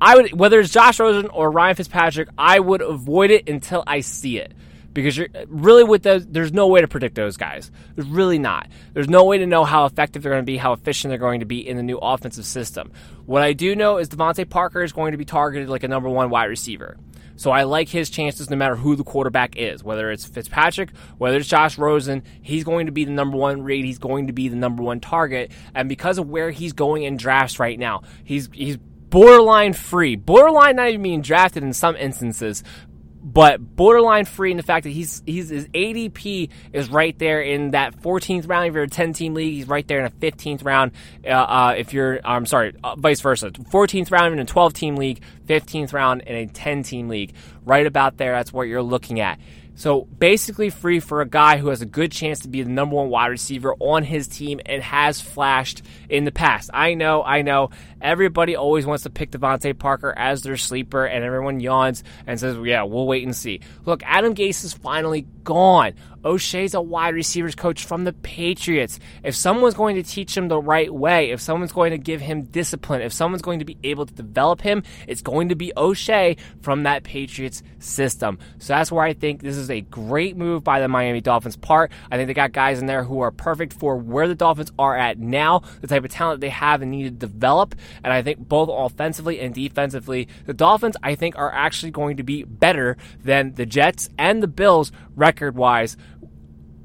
I would whether it's Josh Rosen or Ryan Fitzpatrick, I would avoid it until I see it because you're really with those. There's no way to predict those guys. There's really not. There's no way to know how effective they're going to be, how efficient they're going to be in the new offensive system. What I do know is DeVante Parker is going to be targeted like a number one wide receiver. So I like his chances no matter who the quarterback is, whether it's Fitzpatrick, whether it's Josh Rosen. He's going to be the number one read. He's going to be the number one target. And because of where he's going in drafts right now, he's he's borderline free, borderline not even being drafted in some instances, but borderline free in the fact that he's he's his ADP is right there in that 14th round if you're a 10 team league. He's right there in a 15th round uh, uh, if you're I'm sorry, uh, vice versa. 14th round in a 12 team league, 15th round in a 10 team league. Right about there, that's what you're looking at. So basically free for a guy who has a good chance to be the number one wide receiver on his team and has flashed in the past. I know, I know. Everybody always wants to pick DeVante Parker as their sleeper, and everyone yawns and says, "Yeah, we'll wait and see." Look, Adam Gase is finally gone. O'Shea's a wide receivers coach from the Patriots. If someone's going to teach him the right way, if someone's going to give him discipline, if someone's going to be able to develop him, it's going to be O'Shea from that Patriots system. So that's where I think this is a great move by the Miami Dolphins part. I think they got guys in there who are perfect for where the Dolphins are at now, the type of talent they have and need to develop. And I think both offensively and defensively, the Dolphins, I think, are actually going to be better than the Jets and the Bills record wise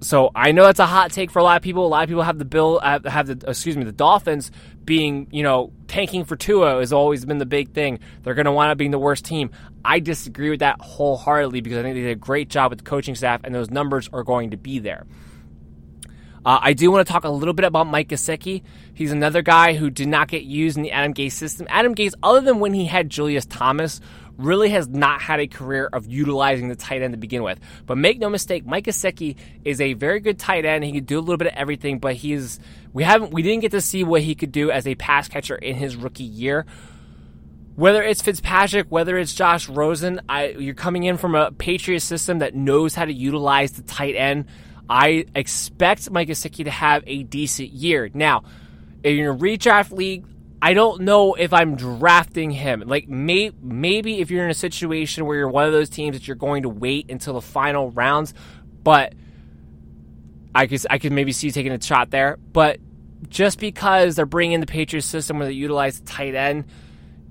so I know that's a hot take for a lot of people. A lot of people have the bill have the excuse me the Dolphins being you know tanking for Tua has always been the big thing. They're going to wind up being the worst team. I disagree with that wholeheartedly because I think they did a great job with the coaching staff and those numbers are going to be there. Uh, I do want to talk a little bit about Mike Gesicki. He's another guy who did not get used in the Adam Gase system. Adam Gase, other than when he had Julius Thomas, really has not had a career of utilizing the tight end to begin with. But make no mistake, Mike Gesicki is a very good tight end. He can do a little bit of everything, but he's we haven't we didn't get to see what he could do as a pass catcher in his rookie year. Whether it's Fitzpatrick, whether it's Josh Rosen, I, you're coming in from a Patriots system that knows how to utilize the tight end. I expect Mike Gesicki to have a decent year. Now, in your redraft league, I don't know if I'm drafting him. Like may, maybe if you're in a situation where you're one of those teams that you're going to wait until the final rounds, but I could I could maybe see you taking a shot there. But just because they're bringing in the Patriots system where they utilize the tight end,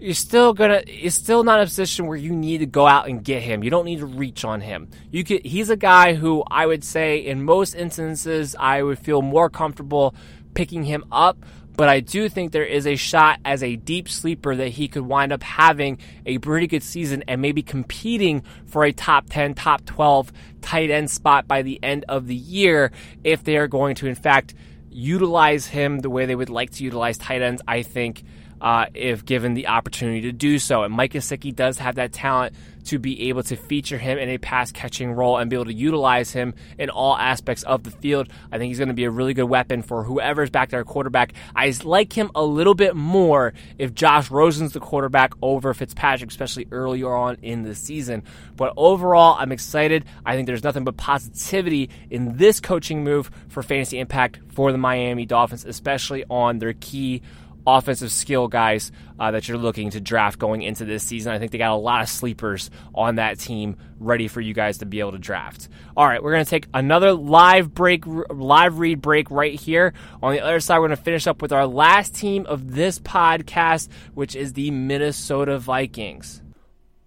you're still gonna it's still not a position where you need to go out and get him. You don't need to reach on him. You could he's a guy who I would say in most instances I would feel more comfortable picking him up but I do think there is a shot as a deep sleeper that he could wind up having a pretty good season and maybe competing for a top 10, top 12 tight end spot by the end of the year if they are going to, in fact, utilize him the way they would like to utilize tight ends. I think uh, if given the opportunity to do so. And Mike Gesicki does have that talent to be able to feature him in a pass catching role and be able to utilize him in all aspects of the field. I think he's going to be a really good weapon for whoever's back there quarterback. I like him a little bit more if Josh Rosen's the quarterback over Fitzpatrick, especially earlier on in the season. But overall, I'm excited. I think there's nothing but positivity in this coaching move for fantasy impact for the Miami Dolphins, especially on their key offensive skill guys uh, that you're looking to draft going into this season. I think they got a lot of sleepers on that team ready for you guys to be able to draft. All right, we're going to take another live break, live read break right here. On the other side, we're going to finish up with our last team of this podcast, which is the Minnesota Vikings.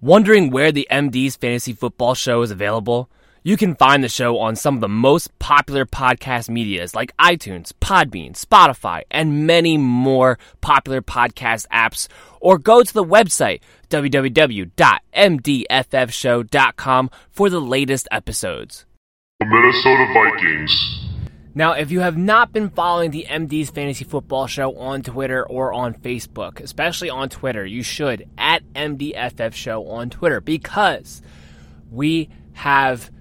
Wondering where the MD's fantasy football show is available? You can find the show on some of the most popular podcast medias like iTunes, Podbean, Spotify, and many more popular podcast apps. Or go to the website www.mdffshow.com for the latest episodes. The Minnesota Vikings. Now, if you have not been following the MD's Fantasy Football Show on Twitter or on Facebook, especially on Twitter, you should at MDFF Show on Twitter because we have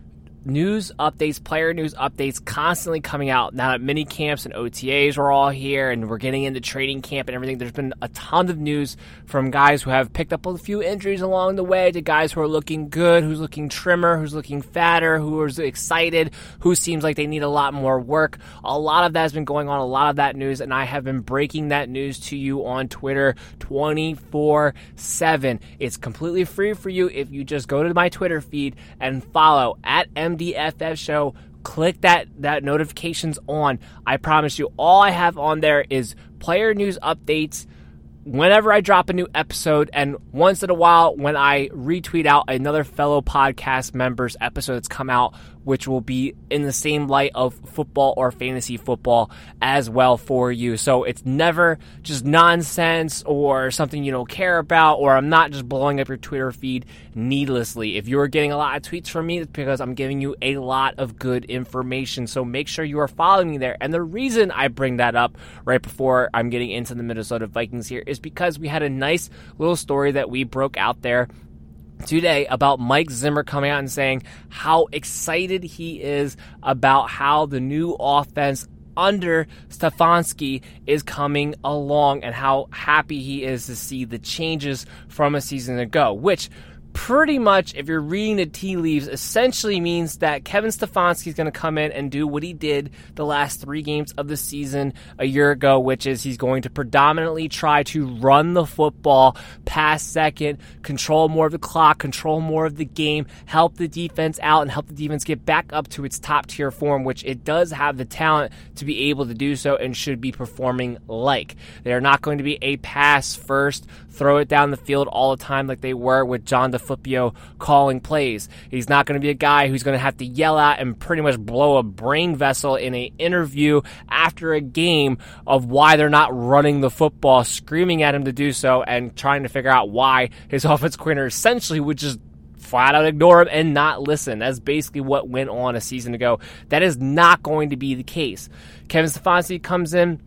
news updates, player news updates constantly coming out now that mini camps and OTAs are all here and we're getting into training camp and everything. There's been a ton of news from guys who have picked up a few injuries along the way to guys who are looking good, who's looking trimmer, who's looking fatter, who is excited, who seems like they need a lot more work. A lot of that has been going on, a lot of that news, and I have been breaking that news to you on Twitter 24 7. It's completely free for you if you just go to my Twitter feed and follow at M MDFF show. Click that that notifications on. I promise you, all I have on there is player news updates whenever I drop a new episode, and once in a while when I retweet out another fellow podcast member's episode that's come out which will be in the same light of football or fantasy football as well for you. So it's never just nonsense or something you don't care about, or I'm not just blowing up your Twitter feed needlessly. If you're getting a lot of tweets from me, it's because I'm giving you a lot of good information. So make sure you are following me there. And the reason I bring that up right before I'm getting into the Minnesota Vikings here is because we had a nice little story that we broke out there today about Mike Zimmer coming out and saying how excited he is about how the new offense under Stefanski is coming along and how happy he is to see the changes from a season ago, which pretty much, if you're reading the tea leaves, essentially means that Kevin Stefanski is going to come in and do what he did the last three games of the season a year ago, which is he's going to predominantly try to run the football pass second, control more of the clock, control more of the game, help the defense out, and help the defense get back up to its top tier form, which it does have the talent to be able to do so and should be performing like. They are not going to be a pass first, throw it down the field all the time like they were with John DeFilippo calling plays. He's not going to be a guy who's going to have to yell at and pretty much blow a brain vessel in an interview after a game of why they're not running the football, screaming at him to do so, and trying to figure out why his [laughs] offense coordinator essentially would just flat out ignore him and not listen. That's basically what went on a season ago. That is not going to be the case. Kevin Stefanski comes in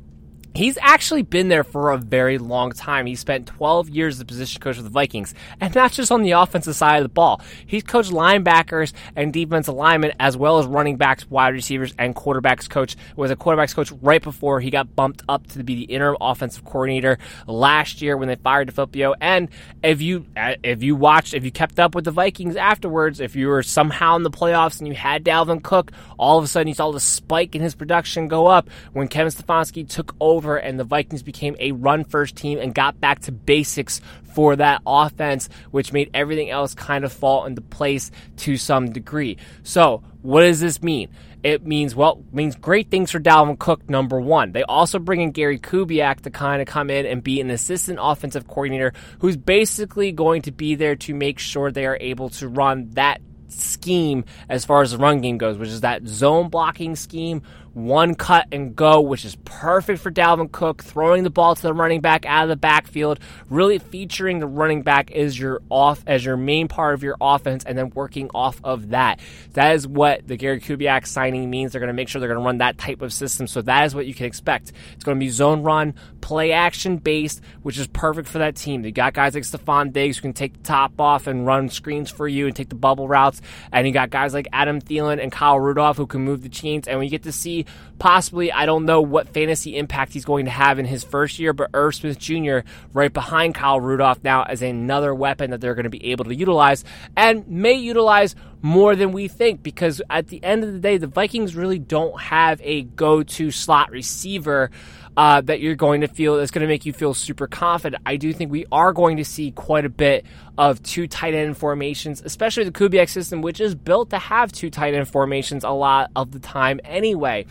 He's actually been there for a very long time. He spent 12 years as a position coach with the Vikings, and not just on the offensive side of the ball. He's coached linebackers and defensive linemen, as well as running backs, wide receivers, and quarterbacks coach. Was a quarterbacks coach right before he got bumped up to be the interim offensive coordinator last year when they fired DeFilippo. And if you uh, if you watched, if you kept up with the Vikings afterwards, if you were somehow in the playoffs and you had Dalvin Cook, all of a sudden you saw the spike in his production go up when Kevin Stefanski took over over and the Vikings became a run first team and got back to basics for that offense, which made everything else kind of fall into place to some degree. So, what does this mean? It means, well, means great things for Dalvin Cook, number one. They also bring in Gary Kubiak to kind of come in and be an assistant offensive coordinator who's basically going to be there to make sure they are able to run that scheme as far as the run game goes, which is that zone blocking scheme one cut and go, which is perfect for Dalvin Cook, throwing the ball to the running back out of the backfield, really featuring the running back as your off as your main part of your offense, and then working off of that. That is what the Gary Kubiak signing means. They're going to make sure they're going to run that type of system. So that is what you can expect. It's going to be zone run, play action based, which is perfect for that team. They got guys like Stefon Diggs who can take the top off and run screens for you and take the bubble routes, and you got guys like Adam Thielen and Kyle Rudolph who can move the chains. And we get to see possibly, I don't know what fantasy impact he's going to have in his first year, but Irv Smith Jr. right behind Kyle Rudolph now as another weapon that they're going to be able to utilize and may utilize more than we think because at the end of the day, the Vikings really don't have a go to slot receiver. Uh, that you're going to feel that's going to make you feel super confident. I do think we are going to see quite a bit of two tight end formations, especially the Kubiak system, which is built to have two tight end formations a lot of the time anyway.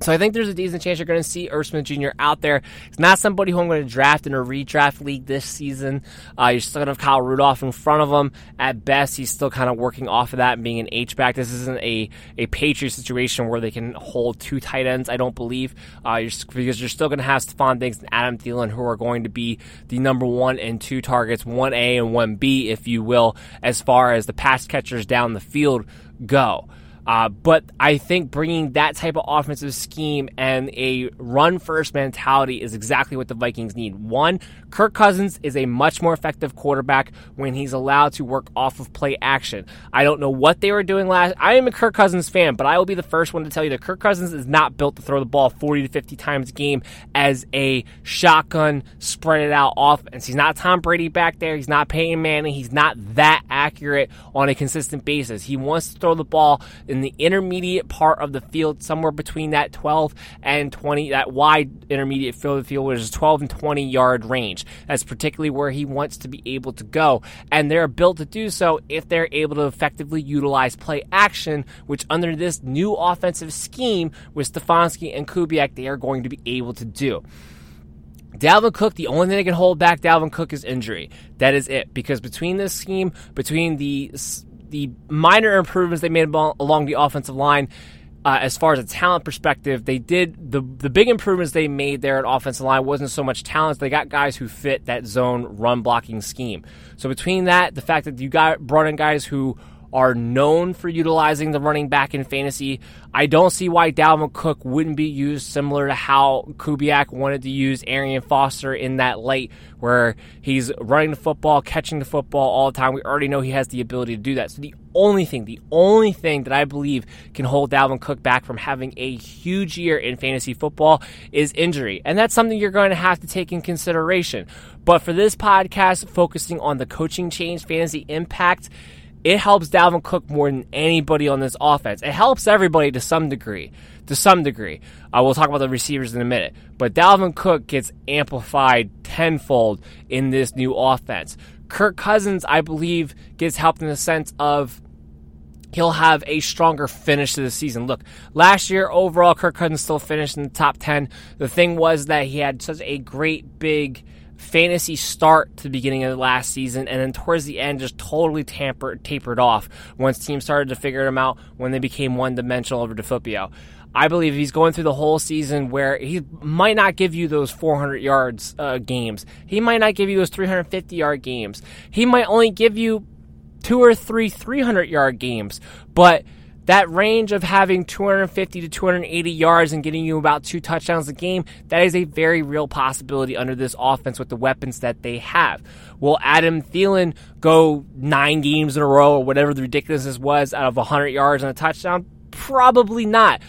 So I think there's a decent chance you're going to see Irv Jr. out there. He's not somebody who I'm going to draft in a redraft league this season. Uh, you're still going to have Kyle Rudolph in front of him. At best, he's still kind of working off of that and being an H-back. This isn't a, a Patriot situation where they can hold two tight ends, I don't believe, uh, you're, because you're still going to have Stefon Diggs and Adam Thielen who are going to be the number one and two targets, 1A and 1B, if you will, as far as the pass catchers down the field go. Uh, but I think bringing that type of offensive scheme and a run first mentality is exactly what the Vikings need. One, Kirk Cousins is a much more effective quarterback when he's allowed to work off of play action. I don't know what they were doing last. I am a Kirk Cousins fan, but I will be the first one to tell you that Kirk Cousins is not built to throw the ball 40 to 50 times a game as a shotgun, spread it out offense. He's not Tom Brady back there. He's not Peyton Manning. He's not that accurate on a consistent basis. He wants to throw the ball in the intermediate part of the field, somewhere between that 12 and 20, that wide intermediate field of the field, which is 12 and 20 yard range. That's particularly where he wants to be able to go. And they're built to do so if they're able to effectively utilize play action, which under this new offensive scheme with Stefanski and Kubiak, they are going to be able to do. Dalvin Cook, the only thing that can hold back Dalvin Cook is injury. That is it. Because between this scheme, between the the minor improvements they made along the offensive line, uh, as far as a talent perspective, they did the the big improvements they made there at offensive line wasn't so much talent. They got guys who fit that zone run blocking scheme. So between that, the fact that you got brought in guys who are known for utilizing the running back in fantasy. I don't see why Dalvin Cook wouldn't be used similar to how Kubiak wanted to use Arian Foster in that late, where he's running the football, catching the football all the time. We already know he has the ability to do that. So the only thing, the only thing that I believe can hold Dalvin Cook back from having a huge year in fantasy football is injury. And that's something you're going to have to take in consideration. But for this podcast, focusing on the coaching change, fantasy impact, it helps Dalvin Cook more than anybody on this offense. It helps everybody to some degree. To some degree. Uh, we'll talk about the receivers in a minute. But Dalvin Cook gets amplified tenfold in this new offense. Kirk Cousins, I believe, gets helped in the sense of he'll have a stronger finish to the season. Look, last year overall, Kirk Cousins still finished in the top 10. The thing was that he had such a great big fantasy start to the beginning of the last season, and then towards the end, just totally tampered, tapered off once teams started to figure him out when they became one dimensional over DeFilippo. I believe he's going through the whole season where he might not give you those 400 yards uh, games. He might not give you those 350 yard games. He might only give you two or three 300 yard games, but that range of having 250 to 280 yards and getting you about two touchdowns a game, that is a very real possibility under this offense with the weapons that they have. Will Adam Thielen go nine games in a row or whatever the ridiculousness was out of 100 yards and a touchdown? Probably not.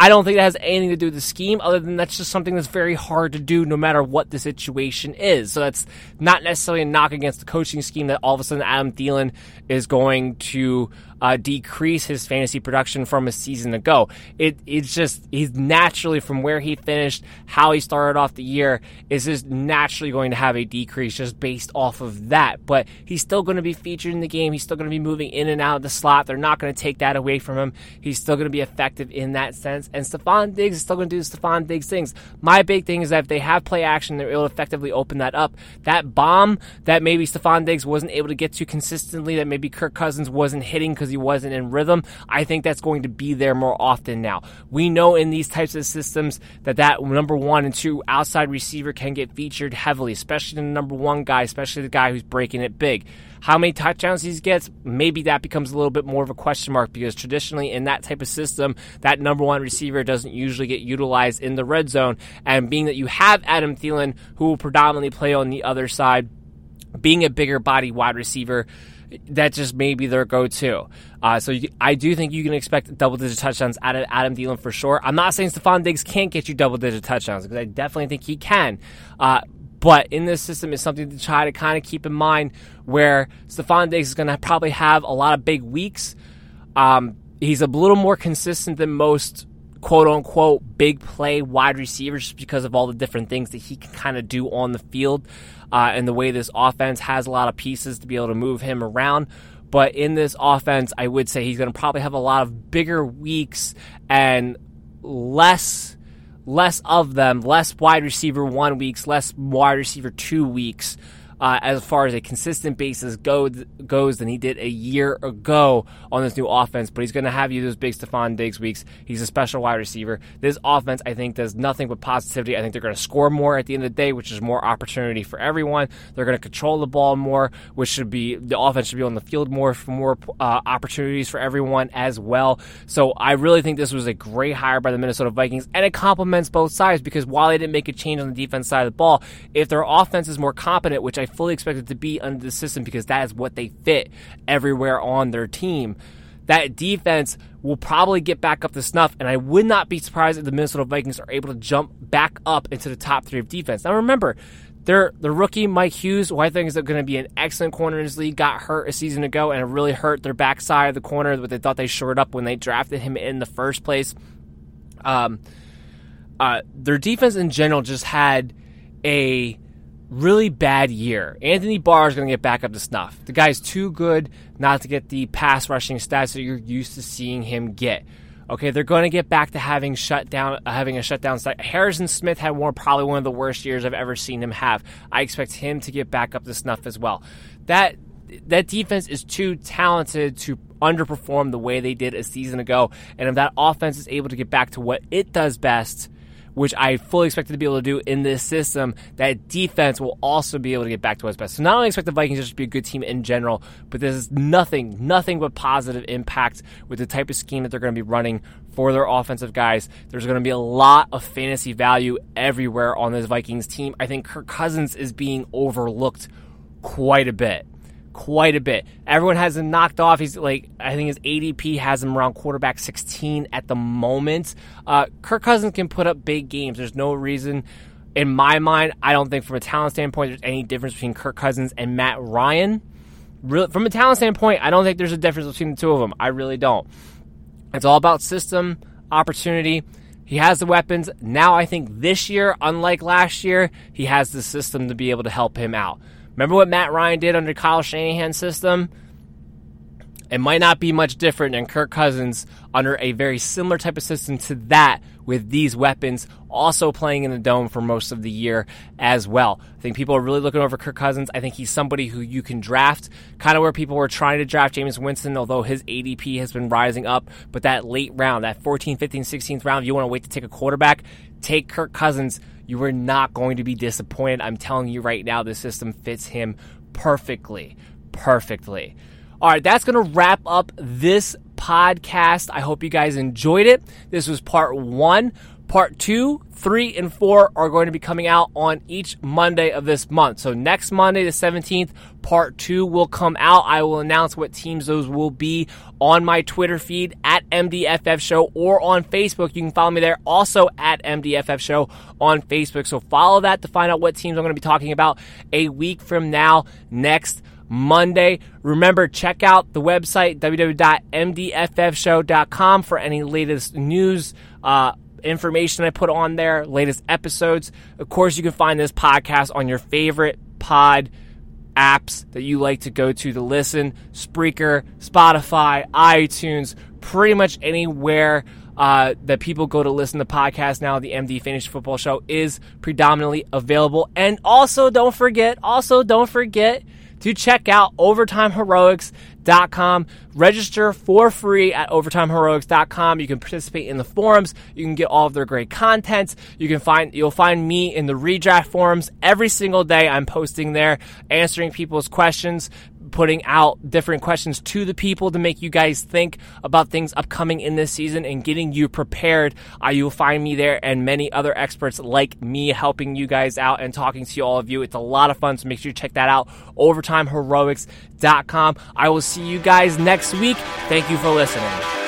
I don't think that has anything to do with the scheme, other than that's just something that's very hard to do no matter what the situation is. So that's not necessarily a knock against the coaching scheme that all of a sudden Adam Thielen is going to uh, decrease his fantasy production from a season ago. It it's just he's naturally from where he finished, how he started off the year is just naturally going to have a decrease just based off of that. But he's still going to be featured in the game. He's still going to be moving in and out of the slot. They're not going to take that away from him. He's still going to be effective in that sense. And Stefon Diggs is still going to do Stefon Diggs things. My big thing is that if they have play action, they're able to effectively open that up. That bomb that maybe Stefon Diggs wasn't able to get to consistently, that maybe Kirk Cousins wasn't hitting because he wasn't in rhythm, I think that's going to be there more often now. We know in these types of systems that that number one and two outside receiver can get featured heavily, especially the number one guy, especially the guy who's breaking it big. How many touchdowns he gets, maybe that becomes a little bit more of a question mark because traditionally in that type of system, that number one receiver doesn't usually get utilized in the red zone. And being that you have Adam Thielen, who will predominantly play on the other side, being a bigger body wide receiver, that just may be their go-to. Uh, so you, I do think you can expect double-digit touchdowns out of Adam Thielen for sure. I'm not saying Stefon Diggs can't get you double-digit touchdowns because I definitely think he can. Uh, but in this system is something to try to kind of keep in mind where Stefon Diggs is going to probably have a lot of big weeks. Um, he's a little more consistent than most quote unquote big play wide receivers just because of all the different things that he can kind of do on the field uh, and the way this offense has a lot of pieces to be able to move him around. But in this offense, I would say he's going to probably have a lot of bigger weeks and less less of them, less wide receiver one weeks, less wide receiver two weeks uh, as far as a consistent basis go, goes than he did a year ago on this new offense. But he's going to have you those big Stefon Diggs weeks. He's a special wide receiver. This offense, I think, does nothing but positivity. I think they're going to score more at the end of the day, which is more opportunity for everyone. They're going to control the ball more, which should be the offense should be on the field more for more uh, opportunities for everyone as well. So I really think this was a great hire by the Minnesota Vikings, and it complements both sides because while they didn't make a change on the defense side of the ball, if their offense is more competent, which I fully expect it to be under the system because that is what they fit everywhere on their team. That defense will probably get back up to snuff, and I would not be surprised if the Minnesota Vikings are able to jump back up into the top three of defense. Now, remember, their the rookie Mike Hughes, who I think is going to be an excellent corner in this league, got hurt a season ago and it really hurt their backside of the corner. But they thought they shored up when they drafted him in the first place. Um, uh, their defense in general just had a really bad year. Anthony Barr is going to get back up to snuff. The guy's too good not to get the pass rushing stats that you're used to seeing him get. Okay, they're going to get back to having shut down, uh, having a shutdown site. Harrison Smith had one, probably one of the worst years I've ever seen him have. I expect him to get back up to snuff as well. That that defense is too talented to underperform the way they did a season ago. And if that offense is able to get back to what it does best, which I fully expected to be able to do in this system, that defense will also be able to get back to its best. So not only expect the Vikings just to be a good team in general, but this is nothing, nothing but positive impact with the type of scheme that they're going to be running for their offensive guys. There's going to be a lot of fantasy value everywhere on this Vikings team. I think Kirk Cousins is being overlooked quite a bit quite a bit. Everyone has him knocked off. He's like, I think his ADP has him around quarterback 16 at the moment. Uh, Kirk Cousins can put up big games. There's no reason, in my mind, I don't think from a talent standpoint there's any difference between Kirk Cousins and Matt Ryan. Really, from a talent standpoint, I don't think there's a difference between the two of them. I really don't. It's all about system, opportunity. He has the weapons. Now, I think this year, unlike last year, he has the system to be able to help him out. Remember what Matt Ryan did under Kyle Shanahan's system? It might not be much different than Kirk Cousins under a very similar type of system to that with these weapons also playing in the dome for most of the year as well. I think people are really looking over Kirk Cousins. I think he's somebody who you can draft, kind of where people were trying to draft Jameis Winston, although his ADP has been rising up. But that late round, that 14, 15, 16th round, you want to wait to take a quarterback, take Kirk Cousins you are not going to be disappointed. I'm telling you right now, the system fits him perfectly. Perfectly. All right, that's going to wrap up this podcast. I hope you guys enjoyed it. This was part one. Part two, three, and four are going to be coming out on each Monday of this month. So next Monday, the 17th, part two will come out. I will announce what teams those will be on my Twitter feed at MDFF Show or on Facebook. You can follow me there also at MDFF Show on Facebook. So follow that to find out what teams I'm going to be talking about a week from now next Monday. Remember, check out the website www.mdffshow.com for any latest news, uh, information I put on there, latest episodes. Of course, you can find this podcast on your favorite pod apps that you like to go to to listen Spreaker, Spotify, iTunes, pretty much anywhere. Uh, that people go to listen to podcasts now. The MD Fantasy Football Show is predominantly available. And also, don't forget, also, don't forget to check out overtimeheroics.com. Register for free at overtimeheroics.com. You can participate in the forums. You can get all of their great content. You can find you'll find me in the redraft forums every single day. I'm posting there, answering people's questions, putting out different questions to the people to make you guys think about things upcoming in this season and getting you prepared. Uh, you'll find me there and many other experts like me helping you guys out and talking to all of you. It's a lot of fun, so make sure you check that out. OvertimeHeroics.com. I will see you guys next week. Thank you for listening.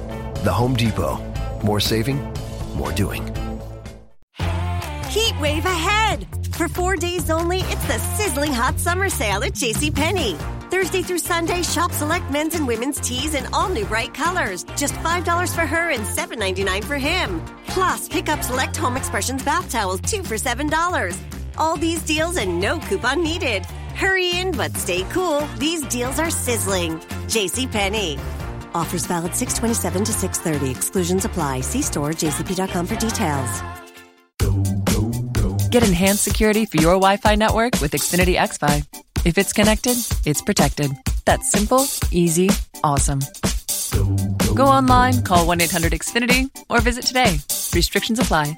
the Home Depot. More saving, more doing. Heat wave ahead! For four days only, it's the sizzling hot summer sale at JCPenney. Thursday through Sunday, shop select men's and women's tees in all new bright colors. Just $5 for her and $7.99 for him. Plus, pick up select Home Expressions bath towels, two for $7. All these deals and no coupon needed. Hurry in, but stay cool. These deals are sizzling. JCPenney. Offers valid 627 to 630. Exclusions apply. See store jcp.com for details. Get enhanced security for your Wi Fi network with Xfinity XFi. If it's connected, it's protected. That's simple, easy, awesome. Go online, call 1 800 Xfinity, or visit today. Restrictions apply.